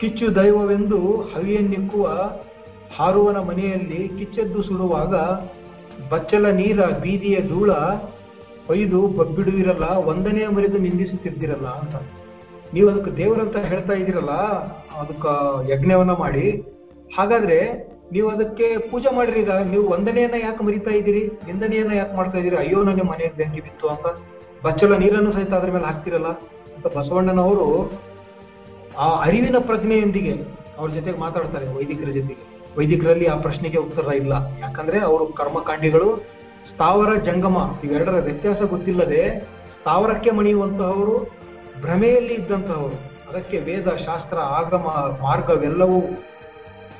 ಕಿಚ್ಚು ದೈವವೆಂದು ಹವಿಯನ್ನಿಕ್ಕುವ ಹಾರುವನ ಮನೆಯಲ್ಲಿ ಕಿಚ್ಚೆದ್ದು ಸುಡುವಾಗ ಬಚ್ಚಲ ನೀರ ಬೀದಿಯ ಧೂಳ ಒಯ್ದು ಬಬ್ಬಿಡುವಿರಲ್ಲ ಒಂದನೆಯ ಮರಿದು ನಿಂದಿಸುತ್ತಿದ್ದಿರಲ್ಲ ಅಂತ. ನೀವು ಅದಕ್ಕೆ ದೇವರಂತ ಹೇಳ್ತಾ ಇದ್ದೀರಲ್ಲ, ಅದಕ್ಕ ಯಜ್ಞವನ್ನ ಮಾಡಿ. ಹಾಗಾದ್ರೆ ನೀವು ಅದಕ್ಕೆ ಪೂಜೆ ಮಾಡಿರಿ ಈಗ. ನೀವು ವಂದನೆಯನ್ನ ಯಾಕೆ ಮರಿತಾ ಇದ್ದೀರಿ? ನಿಂದನೆಯನ್ನ ಯಾಕೆ ಮಾಡ್ತಾ ಇದ್ದೀರಿ? ಅಯ್ಯೋ, ನನ್ನ ಮನೆಯಲ್ಲಿ ಬೆಂಕಿ ಬಿತ್ತು ಅಂತ. ಬಚ್ಚಲ ನೀರನ್ನು ಸಹಿತ ಅದ್ರ ಮೇಲೆ ಹಾಕ್ತಿರಲ್ಲ. ಅಂತ ಬಸವಣ್ಣನವರು ಆ ಅರಿವಿನ ಪ್ರಜ್ಞೆಯೊಂದಿಗೆ ಅವ್ರ ಜೊತೆಗೆ ಮಾತಾಡ್ತಾರೆ, ವೈದಿಕರ ಜೊತೆಗೆ. ವೈದಿಕರಲ್ಲಿ ಆ ಪ್ರಶ್ನೆಗೆ ಉತ್ತರ ಇಲ್ಲ. ಯಾಕಂದ್ರೆ ಅವರು ಕರ್ಮಕಾಂಡಿಗಳು, ಸ್ಥಾವರ, ಜಂಗಮ ಇವೆರಡರ ವ್ಯತ್ಯಾಸ ಗೊತ್ತಿಲ್ಲದೆ ಸ್ಥಾವರಕ್ಕೆ ಮಣಿಯುವಂತಹವರು, ಭ್ರಮೆಯಲ್ಲಿ ಇದ್ದಂತಹವರು. ಅದಕ್ಕೆ ವೇದ, ಶಾಸ್ತ್ರ, ಆಗಮ, ಮಾರ್ಗವೆಲ್ಲವೂ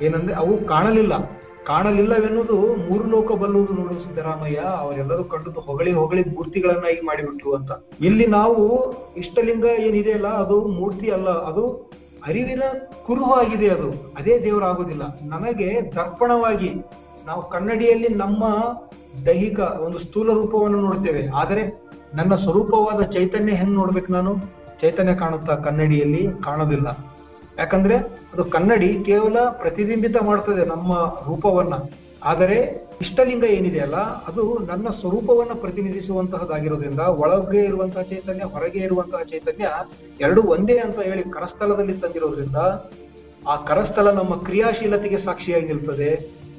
ಏನಂದ್ರೆ ಅವು ಕಾಣಲಿಲ್ಲ. ಕಾಣಲಿಲ್ಲವೆನ್ನುವುದು ಮೂರು ಲೋಕ ಬಲ್ಲುವುದು ನೋಡು ಸಿದ್ದರಾಮಯ್ಯ. ಅವರೆಲ್ಲರೂ ಕಂಡದ್ದು ಹೊಗಳಿ ಹೊಗಳಿ ಮೂರ್ತಿಗಳನ್ನಾಗಿ ಮಾಡಿಬಿಟ್ರು ಅಂತ. ಇಲ್ಲಿ ನಾವು ಇಷ್ಟಲಿಂಗ ಏನಿದೆಯಲ್ಲ ಅದು ಮೂರ್ತಿ ಅಲ್ಲ, ಅದು ಅರಿವಿನ ಕುರುಹು ಆಗಿದೆ ಅದು. ಅದೇ ದೇವರಾಗೋದಿಲ್ಲ. ನನಗೆ ದರ್ಪಣವಾಗಿ, ನಾವು ಕನ್ನಡಿಯಲ್ಲಿ ನಮ್ಮ ದೈಹಿಕ ಒಂದು ಸ್ಥೂಲ ರೂಪವನ್ನು ನೋಡ್ತೇವೆ. ಆದರೆ ನನ್ನ ಸ್ವರೂಪವಾದ ಚೈತನ್ಯ ಹೆಂಗ್ ನೋಡ್ಬೇಕು ನಾನು? ಚೈತನ್ಯ ಕಾಣುತ್ತಾ ಕನ್ನಡಿಯಲ್ಲಿ? ಕಾಣೋದಿಲ್ಲ. ಯಾಕಂದ್ರೆ ಅದು ಕನ್ನಡಿ ಕೇವಲ ಪ್ರತಿಬಿಂಬಿತ ಮಾಡ್ತದೆ ನಮ್ಮ ರೂಪವನ್ನ. ಆದರೆ ಇಷ್ಟಲಿಂಗ ಏನಿದೆಯಲ್ಲ ಅದು ನನ್ನ ಸ್ವರೂಪವನ್ನು ಪ್ರತಿನಿಧಿಸುವಂತಹದ್ದಾಗಿರೋದ್ರಿಂದ ಒಳಗೆ ಇರುವಂತಹ ಚೈತನ್ಯ, ಹೊರಗೆ ಇರುವಂತಹ ಚೈತನ್ಯ ಎರಡು ಒಂದೇ ಅಂತ ಹೇಳಿ ಕರಸ್ಥಲದಲ್ಲಿ ತಂದಿರೋದ್ರಿಂದ ಆ ಕರಸ್ಥಲ ನಮ್ಮ ಕ್ರಿಯಾಶೀಲತೆಗೆ ಸಾಕ್ಷಿಯಾಗಿ ನಿಲ್ತದೆ.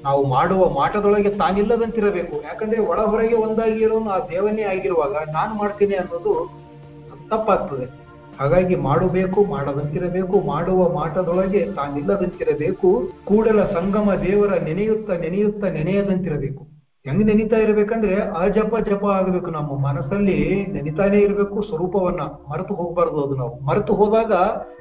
ನಾವು ಮಾಡುವ ಮಾಟದೊಳಗೆ ತಾನಿಲ್ಲದಂತಿರಬೇಕು. ಯಾಕಂದ್ರೆ ಒಳ ಹೊರಗೆ ಒಂದಾಗಿರೋನು ಆ ದೇವನೇ ಆಗಿರುವಾಗ ನಾನು ಮಾಡ್ತೀನಿ ಅನ್ನೋದು ತಪ್ಪಾಗ್ತದೆ. ಹಾಗಾಗಿ ಮಾಡಬೇಕು, ಮಾಡದಂತಿರಬೇಕು, ಮಾಡುವ ಮಾಟದೊಳಗೆ ತಾನಿಲ್ಲದಂತಿರಬೇಕು, ಕೂಡಲ ಸಂಗಮ ದೇವರ ನೆನೆಯುತ್ತ ನೆನೆಯುತ್ತ ನೆನೆಯದಂತಿರಬೇಕು. ಹೆಂಗ್ ನೆನಿತಾ ಇರಬೇಕಂದ್ರೆ ಅಜಪ ಜಪ ಆಗಬೇಕು. ನಮ್ಮ ಮನಸ್ಸಲ್ಲಿ ನೆನಿತಾನೇ ಇರಬೇಕು, ಸ್ವರೂಪವನ್ನ ಮರೆತು ಹೋಗ್ಬಾರ್ದು ಅದು ನಾವು. ಮರೆತು ಹೋದಾಗ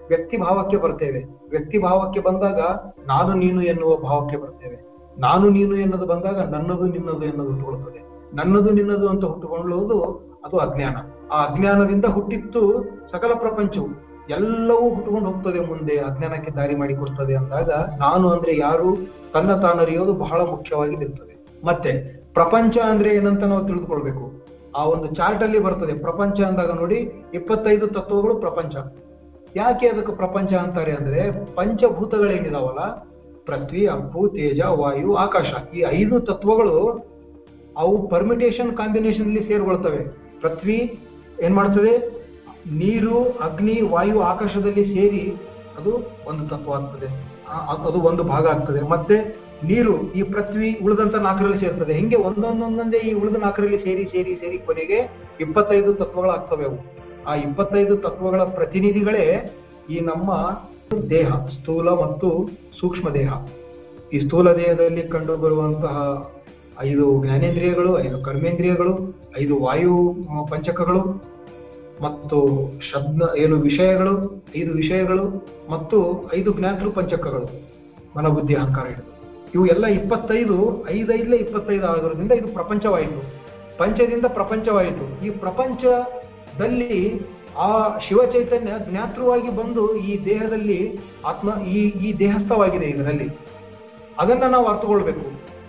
ವ್ಯಕ್ತಿ ಭಾವಕ್ಕೆ ಬರ್ತೇವೆ. ವ್ಯಕ್ತಿ ಭಾವಕ್ಕೆ ಬಂದಾಗ ನಾನು ನೀನು ಎನ್ನುವ ಭಾವಕ್ಕೆ ಬರ್ತೇವೆ. ನಾನು ನೀನು ಎನ್ನೋದು ಬಂದಾಗ ನನ್ನದು ನಿನ್ನದು ಎನ್ನೋದು ಹುಟ್ಟುಕೊಳ್ಳುತ್ತದೆ ನನ್ನದು ನಿನ್ನದು ಅಂತ ಹುಟ್ಟುಕೊಳ್ಳುವುದು ಅದು ಅಜ್ಞಾನ. ಆ ಅಜ್ಞಾನದಿಂದ ಹುಟ್ಟಿತ್ತು ಸಕಲ ಪ್ರಪಂಚವು ಎಲ್ಲವೂ ಹುಟ್ಟುಕೊಂಡು ಹೋಗ್ತದೆ ಮುಂದೆ, ಅಜ್ಞಾನಕ್ಕೆ ದಾರಿ ಮಾಡಿಕೊಡ್ತದೆ ಅಂದಾಗ ನಾನು ಅಂದ್ರೆ ಯಾರು? ತನ್ನ ತಾನರಿಯೋದು ಬಹಳ ಮುಖ್ಯವಾಗಿ ನಿಲ್ತದೆ ಮತ್ತೆ ಪ್ರಪಂಚ ಅಂದ್ರೆ ಏನಂತ ನಾವು ತಿಳಿದುಕೊಳ್ಬೇಕು. ಆ ಒಂದು ಚಾರ್ಟ್ ಅಲ್ಲಿ ಬರ್ತದೆ, ಪ್ರಪಂಚ ಅಂದಾಗ ನೋಡಿ ಇಪ್ಪತ್ತೈದು ತತ್ವಗಳು ಪ್ರಪಂಚ. ಯಾಕೆ ಅದಕ್ಕೆ ಪ್ರಪಂಚ ಅಂತಾರೆ ಅಂದ್ರೆ ಪಂಚಭೂತಗಳೇನಿದಾವಲ್ಲ ಪೃಥ್ವಿ, ಅಪ್ಪು, ತೇಜ, ವಾಯು, ಆಕಾಶ. ಈ ಐದು ತತ್ವಗಳು ಅವು ಪರ್ಮಿಟೇಷನ್ ಕಾಂಬಿನೇಷನ್ ಅಲ್ಲಿ ಸೇರ್ಕೊಳ್ತವೆ ಪೃಥ್ವಿ ಏನ್ ಮಾಡ್ತದೆ? ನೀರು, ಅಗ್ನಿ, ವಾಯು ಆಕಾಶದಲ್ಲಿ ಸೇರಿ ಅದು ಒಂದು ತತ್ವ ಆಗ್ತದೆ. ಅದು ಒಂದು ಭಾಗ ಆಗ್ತದೆ. ಮತ್ತೆ ನೀರು ಈ ಪೃಥ್ವಿ ಉಳಿದಂತ ನಾಲ್ಕರಲ್ಲಿ ಸೇರ್ತದೆ. ಹಿಂಗೆ ಒಂದೊಂದೊಂದೊಂದೇ ಈ ಉಳಿದ ನಾಲ್ಕರಲ್ಲಿ ಸೇರಿ ಸೇರಿ ಸೇರಿ ಕೊನೆಗೆ ಇಪ್ಪತ್ತೈದು ತತ್ವಗಳಾಗ್ತವೆ ಅವು. ಆ ಇಪ್ಪತ್ತೈದು ತತ್ವಗಳ ಪ್ರತಿನಿಧಿಗಳೇ ಈ ನಮ್ಮ ದೇಹ, ಸ್ಥೂಲ ಮತ್ತು ಸೂಕ್ಷ್ಮ ದೇಹ. ಈ ಸ್ಥೂಲ ದೇಹದಲ್ಲಿ ಕಂಡು ಬರುವಂತಹ ಐದು ಜ್ಞಾನೇಂದ್ರಿಯಗಳು, ಐದು ಕರ್ಮೇಂದ್ರಿಯಗಳು ಐದು ವಾಯು ಪಂಚಕಗಳು ಮತ್ತು ಶಬ್ದ ಏನು ವಿಷಯಗಳು, ಐದು ವಿಷಯಗಳು ಮತ್ತು ಐದು ಜ್ಞಾತೃ ಪಂಚಕಗಳು, ಮನಬುದ್ಧಿ, ಅಹಂಕಾರ ಹಿಡಿದು ಇವು ಎಲ್ಲ ಇಪ್ಪತ್ತೈದು, ಐದೈದಲೇ ಇಪ್ಪತ್ತೈದು ಆಗೋದ್ರಿಂದ ಇದು ಪ್ರಪಂಚವಾಯಿತು. ಪಂಚದಿಂದ ಪ್ರಪಂಚವಾಯಿತು. ಈ ಪ್ರಪಂಚದಲ್ಲಿ ಆ ಶಿವ ಚೈತನ್ಯ ಜ್ಞಾತೃವಾಗಿ ಬಂದು ಈ ದೇಹದಲ್ಲಿ ಆತ್ಮ, ಈ ಈ ದೇಹಸ್ಥವಾಗಿದೆ ಇದರಲ್ಲಿ. ಅದನ್ನ ನಾವು ಅರ್ಥಕೊಳ್ಬೇಕು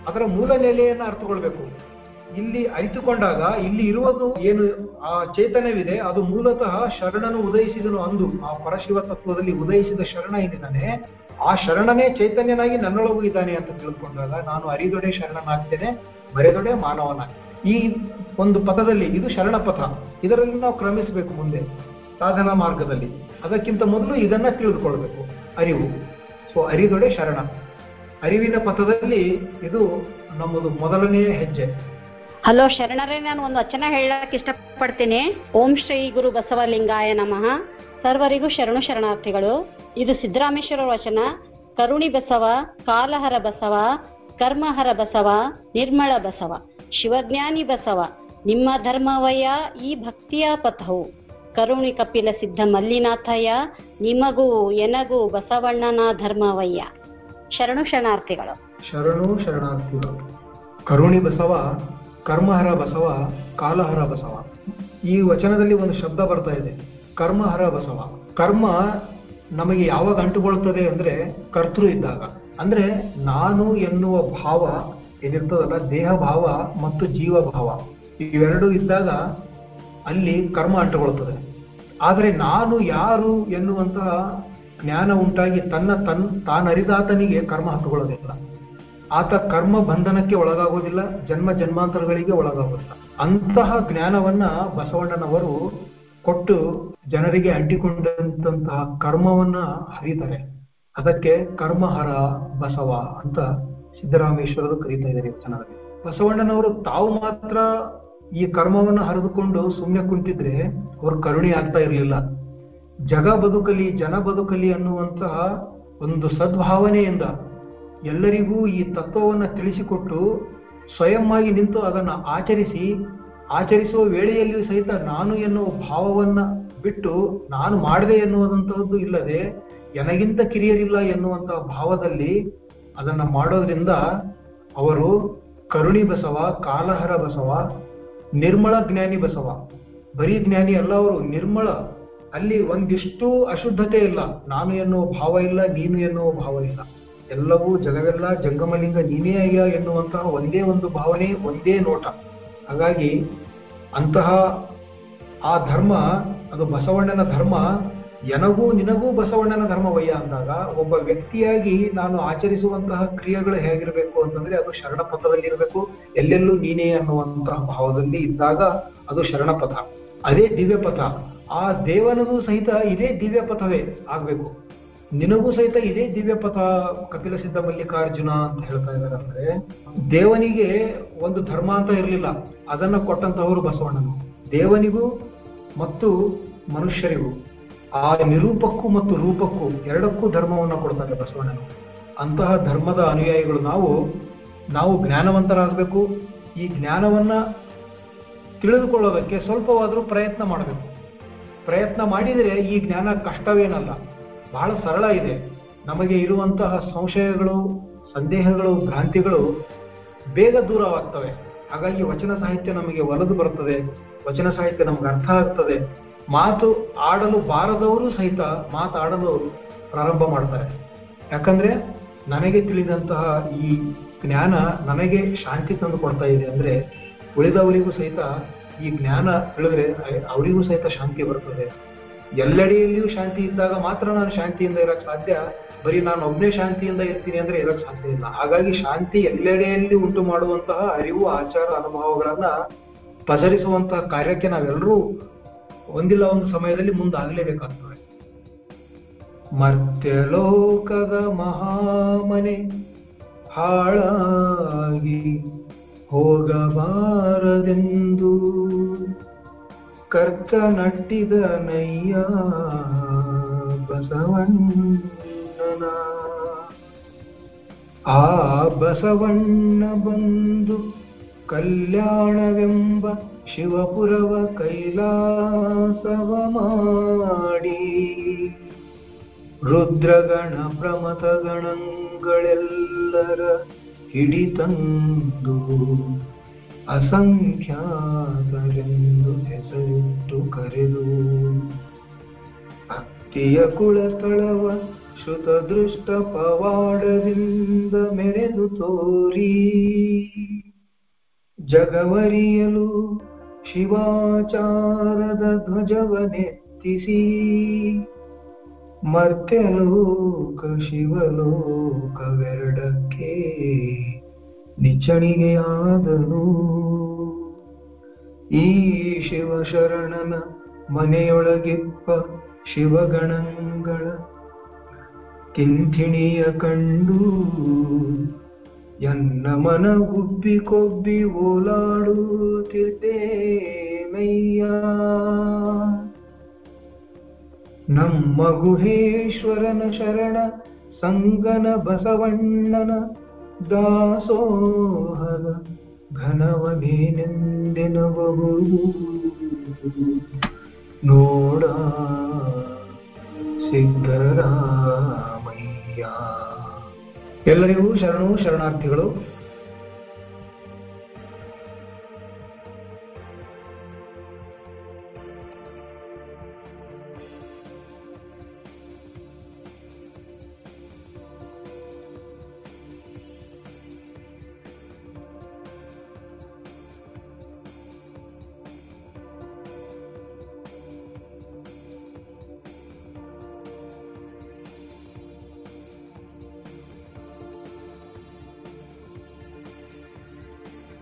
ಅದರ ಮೂಲ ನೆಲೆಯನ್ನು ಅರ್ಥಕೊಳ್ಬೇಕು ಇಲ್ಲಿ ಅರಿತುಕೊಂಡಾಗ ಇಲ್ಲಿ ಇರುವುದು ಏನು, ಆ ಚೈತನ್ಯವಿದೆ, ಅದು ಮೂಲತಃ ಶರಣನು ಉದಯಿಸಿದನು ಅಂದು. ಆ ಪರಶಿವ ತತ್ವದಲ್ಲಿ ಉದಯಿಸಿದ ಶರಣ ಏನಿದ್ದಾನೆ, ಆ ಶರಣನೇ ಚೈತನ್ಯನಾಗಿ ನನ್ನೊಳಗೂ ಇದ್ದಾನೆ ಅಂತ ತಿಳ್ಕೊಂಡಾಗ ನಾನು ಅರಿದೊಡೆ ಶರಣನಾಗ್ತೇನೆ ಮರೆದೊಡೆ ಮಾನವನ ಈ ಒಂದು ಪಥದಲ್ಲಿ, ಇದು ಶರಣ ಪಥ. ಇದರಲ್ಲಿ ನಾವು ಕ್ರಮಿಸಬೇಕು ಮುಂದೆ, ಸಾಧನಾ ಮಾರ್ಗದಲ್ಲಿ. ಅದಕ್ಕಿಂತ ಮೊದಲು ಇದನ್ನ ತಿಳಿದುಕೊಳ್ಬೇಕು, ಅರಿವು. ಸೊ ಅರಿದೊಡೆ ಶರಣ. ಅರಿವಿನ ಪಥದಲ್ಲಿ ಇದು ನಮ್ಮದು ಮೊದಲನೆಯ ಹೆಜ್ಜೆ. ಹಲೋ ಶರಣರೇ, ನಾನು ಒಂದು ವಚನ ಹೇಳಕ್ ಇಷ್ಟಪಡ್ತೀನಿ. ಓಂ ಶ್ರೀ ಗುರು ಬಸವಲಿಂಗಾಯ ನಮಃ. ಸರ್ವರಿಗೂ ಶರಣು ಶರಣಾರ್ಥಿಗಳು. ಇದು ಸಿದ್ದರಾಮೇಶ್ವರ ವಚನ. ಕರುಣಿ ಬಸವ, ಕಾಲಹರ ಬಸವ, ಕರ್ಮಹರ ಬಸವ ನಿರ್ಮಳ ಬಸವ, ಶಿವಜ್ಞಾನಿ ಬಸವ, ನಿಮ್ಮ ಧರ್ಮವಯ್ಯ ಈ ಭಕ್ತಿಯ ಪಥವು. ಕರುಣಿ ಕಪಿಲ ಸಿದ್ಧ ಮಲ್ಲಿನಾಥಯ್ಯ, ನಿಮಗೂ ಎನಗೂ ಬಸವಣ್ಣನ ಧರ್ಮವಯ್ಯ. ಶರಣು ಶರಣಾರ್ಥಿಗಳು. ಶರಣು ಶರಣಾರ್ಥಿಗಳು. ಕರುಣಿ ಬಸವ ಕರ್ಮಹರ ಬಸವ, ಕಾಲಹರ ಬಸವ. ಈ ವಚನದಲ್ಲಿ ಒಂದು ಶಬ್ದ ಬರ್ತಾ ಇದೆ. ಕರ್ಮಹರ ಬಸವ. ಕರ್ಮ ನಮಗೆ ಯಾವಾಗ ಅಂಟುಕೊಳ್ತದೆ ಅಂದ್ರೆ ಕರ್ತೃ ಇದ್ದಾಗ. ಅಂದ್ರೆ ನಾನು ಎನ್ನುವ ಭಾವ ಏನಿರ್ತದಲ್ಲ ದೇಹ ಭಾವ ಮತ್ತು ಜೀವ ಭಾವ ಇವೆರಡು ಇದ್ದಾಗ ಅಲ್ಲಿ ಕರ್ಮ ಅಂಟುಕೊಳ್ತದೆ ಆದರೆ ನಾನು ಯಾರು ಎನ್ನುವಂತಹ ಜ್ಞಾನ ಉಂಟಾಗಿ ತನ್ನ ತನ್ ತಾನರಿದಾತನಿಗೆ ಕರ್ಮ ಹತ್ತುಕೊಳ್ಳೋದಿಲ್ಲ ಆತ ಕರ್ಮ ಬಂಧನಕ್ಕೆ ಒಳಗಾಗೋದಿಲ್ಲ ಜನ್ಮ ಜನ್ಮಾಂತರಗಳಿಗೆ ಒಳಗಾಗುತ್ತ ಅಂತಹ ಜ್ಞಾನವನ್ನ ಬಸವಣ್ಣನವರು ಕೊಟ್ಟು ಜನರಿಗೆ ಅಂಟಿಕೊಂಡಂತಹ ಕರ್ಮವನ್ನ ಹರಿತಾರೆ ಅದಕ್ಕೆ ಕರ್ಮಹರ ಬಸವ ಅಂತ ಸಿದ್ದರಾಮೇಶ್ವರರು ಕರೀತಾ ಇದ್ದಾರೆ ಈ ಬಸವಣ್ಣನವರು ತಾವು ಮಾತ್ರ ಈ ಕರ್ಮವನ್ನು ಹರಿದುಕೊಂಡು ಸುಮ್ಮನೆ ಕುಂತಿದ್ರೆ ಅವರು ಕರುಣೆ ಆಗ್ತಾ ಇರಲಿಲ್ಲ. ಜಗ ಬದುಕಲಿ, ಜನ ಬದುಕಲಿ ಅನ್ನುವಂತಹ ಒಂದು ಸದ್ಭಾವನೆಯಿಂದ ಎಲ್ಲರಿಗೂ ಈ ತತ್ವವನ್ನು ತಿಳಿಸಿಕೊಟ್ಟು ಸ್ವಯಂವಾಗಿ ನಿಂತು ಅದನ್ನು ಆಚರಿಸಿ, ಆಚರಿಸುವ ವೇಳೆಯಲ್ಲಿಯೂ ಸಹಿತ ನಾನು ಎನ್ನುವ ಭಾವವನ್ನು ಬಿಟ್ಟು ನಾನು ಮಾಡಿದೆ ಎನ್ನುವಂಥದ್ದು ಇಲ್ಲದೆ ನನಗಿಂತ ಕಿರಿಯರಿಲ್ಲ ಎನ್ನುವಂಥ ಭಾವದಲ್ಲಿ ಅದನ್ನು ಮಾಡೋದ್ರಿಂದ ಅವರು ಕರುಣಿ ಬಸವ, ಕಾಲಹರ ಬಸವ, ನಿರ್ಮಳ ಜ್ಞಾನಿ ಬಸವ. ಬರೀ ಜ್ಞಾನಿ ಅಲ್ಲ ಅವರು, ನಿರ್ಮಳ. ಅಲ್ಲಿ ಒಂದಿಷ್ಟು ಅಶುದ್ಧತೆ ಇಲ್ಲ. ನಾನು ಎನ್ನುವ ಭಾವ ಇಲ್ಲ, ನೀನು ಎನ್ನುವ ಭಾವ ಇಲ್ಲ. ಎಲ್ಲವೂ ಜಗವೆಲ್ಲ ಜಂಗಮಲಿಂಗ ನೀನೇ ಅಯ್ಯ ಎನ್ನುವಂತಹ ಒಂದೇ ಒಂದು ಭಾವನೆ, ಒಂದೇ ನೋಟ. ಹಾಗಾಗಿ ಅಂತಹ ಆ ಧರ್ಮ, ಅದು ಬಸವಣ್ಣನ ಧರ್ಮ, ಎನಗೂ ನಿನಗೂ ಬಸವಣ್ಣನ ಧರ್ಮವಯ್ಯ ಅಂದಾಗ ಒಬ್ಬ ವ್ಯಕ್ತಿಯಾಗಿ ನಾನು ಆಚರಿಸುವಂತಹ ಕ್ರಿಯೆಗಳು ಹೇಗಿರಬೇಕು ಅಂತಂದ್ರೆ ಅದು ಶರಣ ಪಥದಲ್ಲಿ ಇರಬೇಕು ಎಲ್ಲೆಲ್ಲೂ ನೀನೇ ಅನ್ನುವಂತಹ ಭಾವದಲ್ಲಿ ಇದ್ದಾಗ ಅದು ಶರಣ ಪಥ ಅದೇ ದಿವ್ಯ ಪಥ ಆ ದೇವನದು ಸಹಿತ ಇದೇ ದಿವ್ಯ ಆಗಬೇಕು ಆಗ್ಬೇಕು. ನಿನಗೂ ಸಹಿತ ಇದೇ ದಿವ್ಯಪಥ ಕಪಿಲ ಸಿದ್ಧ ಮಲ್ಲಿಕಾರ್ಜುನ ಅಂತ ಹೇಳ್ತಾ ಇದ್ದಾರೆ ಅಂದ್ರೆ, ದೇವನಿಗೆ ಒಂದು ಧರ್ಮ ಅಂತ ಇರಲಿಲ್ಲ. ಅದನ್ನ ಕೊಟ್ಟಂತವರು ಬಸವಣ್ಣನು ದೇವನಿಗೂ ಮತ್ತು ಮನುಷ್ಯರಿಗೂ, ಆ ನಿರೂಪಕ್ಕೂ ಮತ್ತು ರೂಪಕ್ಕೂ ಎರಡಕ್ಕೂ ಧರ್ಮವನ್ನು ಕೊಡ್ತಾರೆ ಬಸವಣ್ಣನು ಅಂತಹ ಧರ್ಮದ ಅನುಯಾಯಿಗಳು ನಾವು ನಾವು ಜ್ಞಾನವಂತರಾಗಬೇಕು. ಈ ಜ್ಞಾನವನ್ನ ತಿಳಿದುಕೊಳ್ಳೋದಕ್ಕೆ ಸ್ವಲ್ಪವಾದರೂ ಪ್ರಯತ್ನ ಮಾಡಬೇಕು. ಪ್ರಯತ್ನ ಮಾಡಿದರೆ ಈ ಜ್ಞಾನ ಕಷ್ಟವೇನಲ್ಲ. ಬಹಳ ಸರಳ ಇದೆ. ನಮಗೆ ಇರುವಂತಹ ಸಂಶಯಗಳು, ಸಂದೇಹಗಳು, ಭ್ರಾಂತಿಗಳು ಬೇಗ ದೂರವಾಗ್ತವೆ. ಹಾಗಾಗಿ ವಚನ ಸಾಹಿತ್ಯ ನಮಗೆ ಒಲದು ಬರುತ್ತದೆ. ವಚನ ಸಾಹಿತ್ಯ ನಮ್ಗೆ ಅರ್ಥ ಆಗ್ತದೆ. ಮಾತು ಆಡಲು ಬಾರದವರು ಸಹಿತ ಮಾತಾಡಲು ಪ್ರಾರಂಭ ಮಾಡ್ತಾರೆ. ಯಾಕಂದ್ರೆ ನನಗೆ ತಿಳಿದಂತಹ ಈ ಜ್ಞಾನ ನನಗೆ ಶಾಂತಿ ತಂದು ಕೊಡ್ತಾ ಇದೆ ಅಂದ್ರೆ ಉಳಿದವರಿಗೂ ಸಹಿತ ಈ ಜ್ಞಾನ ತಿಳಿದ್ರೆ, ಅವರಿಗೂ ಸಹಿತ ಶಾಂತಿ ಬರ್ತದೆ. ಎಲ್ಲೆಡೆಯಲ್ಲಿಯೂ ಶಾಂತಿ ಇದ್ದಾಗ ಮಾತ್ರ ನಾನು ಶಾಂತಿಯಿಂದ ಇರಕ್ ಸಾಧ್ಯ. ಬರೀ ನಾನು ಒಬ್ಬನೇ ಶಾಂತಿಯಿಂದ ಇರ್ತೀನಿ ಅಂದ್ರೆ ಇರಕ್ ಸಾಧ್ಯ ಇಲ್ಲ. ಹಾಗಾಗಿ ಶಾಂತಿ ಎಲ್ಲೆಡೆಯಲ್ಲಿ ಉಂಟು ಮಾಡುವಂತಹ ಅರಿವು, ಆಚಾರ, ಅನುಭವಗಳನ್ನ ಪಸರಿಸುವಂತಹ ಕಾರ್ಯಕ್ಕೆ ನಾವೆಲ್ಲರೂ ಒಂದಿಲ್ಲ ಒಂದು ಸಮಯದಲ್ಲಿ ಮುಂದಾಗಲೇಬೇಕಾಗ್ತದೆ. ಮರ್ತ್ಯಲೋಕದ ಮಹಾಮನೆ ಹಾಳಾಗಿ ಹೋಗಬಾರದೆಂದು. ಕರ್ಕ ನಟ್ಟಿದ ನಯ್ಯ ಬಸವಣ್ಣನ. ಆ ಬಸವಣ್ಣ ಬಂದು ಕಲ್ಯಾಣವೆಂಬ ಶಿವಪುರವ ಕೈಲಾಸವ ಮಾಡಿ. ರುದ್ರಗಣ ಪ್ರಮಥ ಗಣಗಳೆಲ್ಲರ ಹಿಡಿತಂದು ಅಸಂಖ್ಯಾತರೆಂದು ಹೆಸರಿಟ್ಟು ಕರೆದು. ಅತ್ತಿಯ ಕುಳಸ್ಥಳವ ಶ್ರುತ ದೃಷ್ಟ ಪವಾಡದಿಂದ ಮೆರೆದು ತೋರಿ. ಜಗವರಿಯಲು ಶಿವಾಚಾರದ ಧ್ವಜವನೆತ್ತಿಸಿ ಮರ್ತ್ಯಲೋಕ ಶಿವಲೋಕವೆರಡಕ್ಕೆ ನಿಚ್ಚಣಿಗೆಯಾದನು ಈ ಶಿವಶರಣನ ಮನೆಯೊಳಗಿಪ್ಪ ಶಿವಗಣಂಗಳ ಕಿಂಥಿಣಿಯ ಕಂಡು ಎನ್ನ ಮನ ಉಬ್ಬಿ ಕೊಬ್ಬಿ ಓಲಾಡುತ್ತಿದ್ದೆ ಮಯ್ಯ ನಮ್ಮ ಗುಹೇಶ್ವರನ ಶರಣ ಸಂಗನ ಬಸವಣ್ಣನ ದಾಸೋಹದ ಘನವನೇನೆಂದೆನಬಹುದು ನೋಡ ಸಿದ್ದರಾಮಯ್ಯ ಎಲ್ಲರಿಗೂ ಶರಣು ಶರಣಾರ್ಥಿಗಳು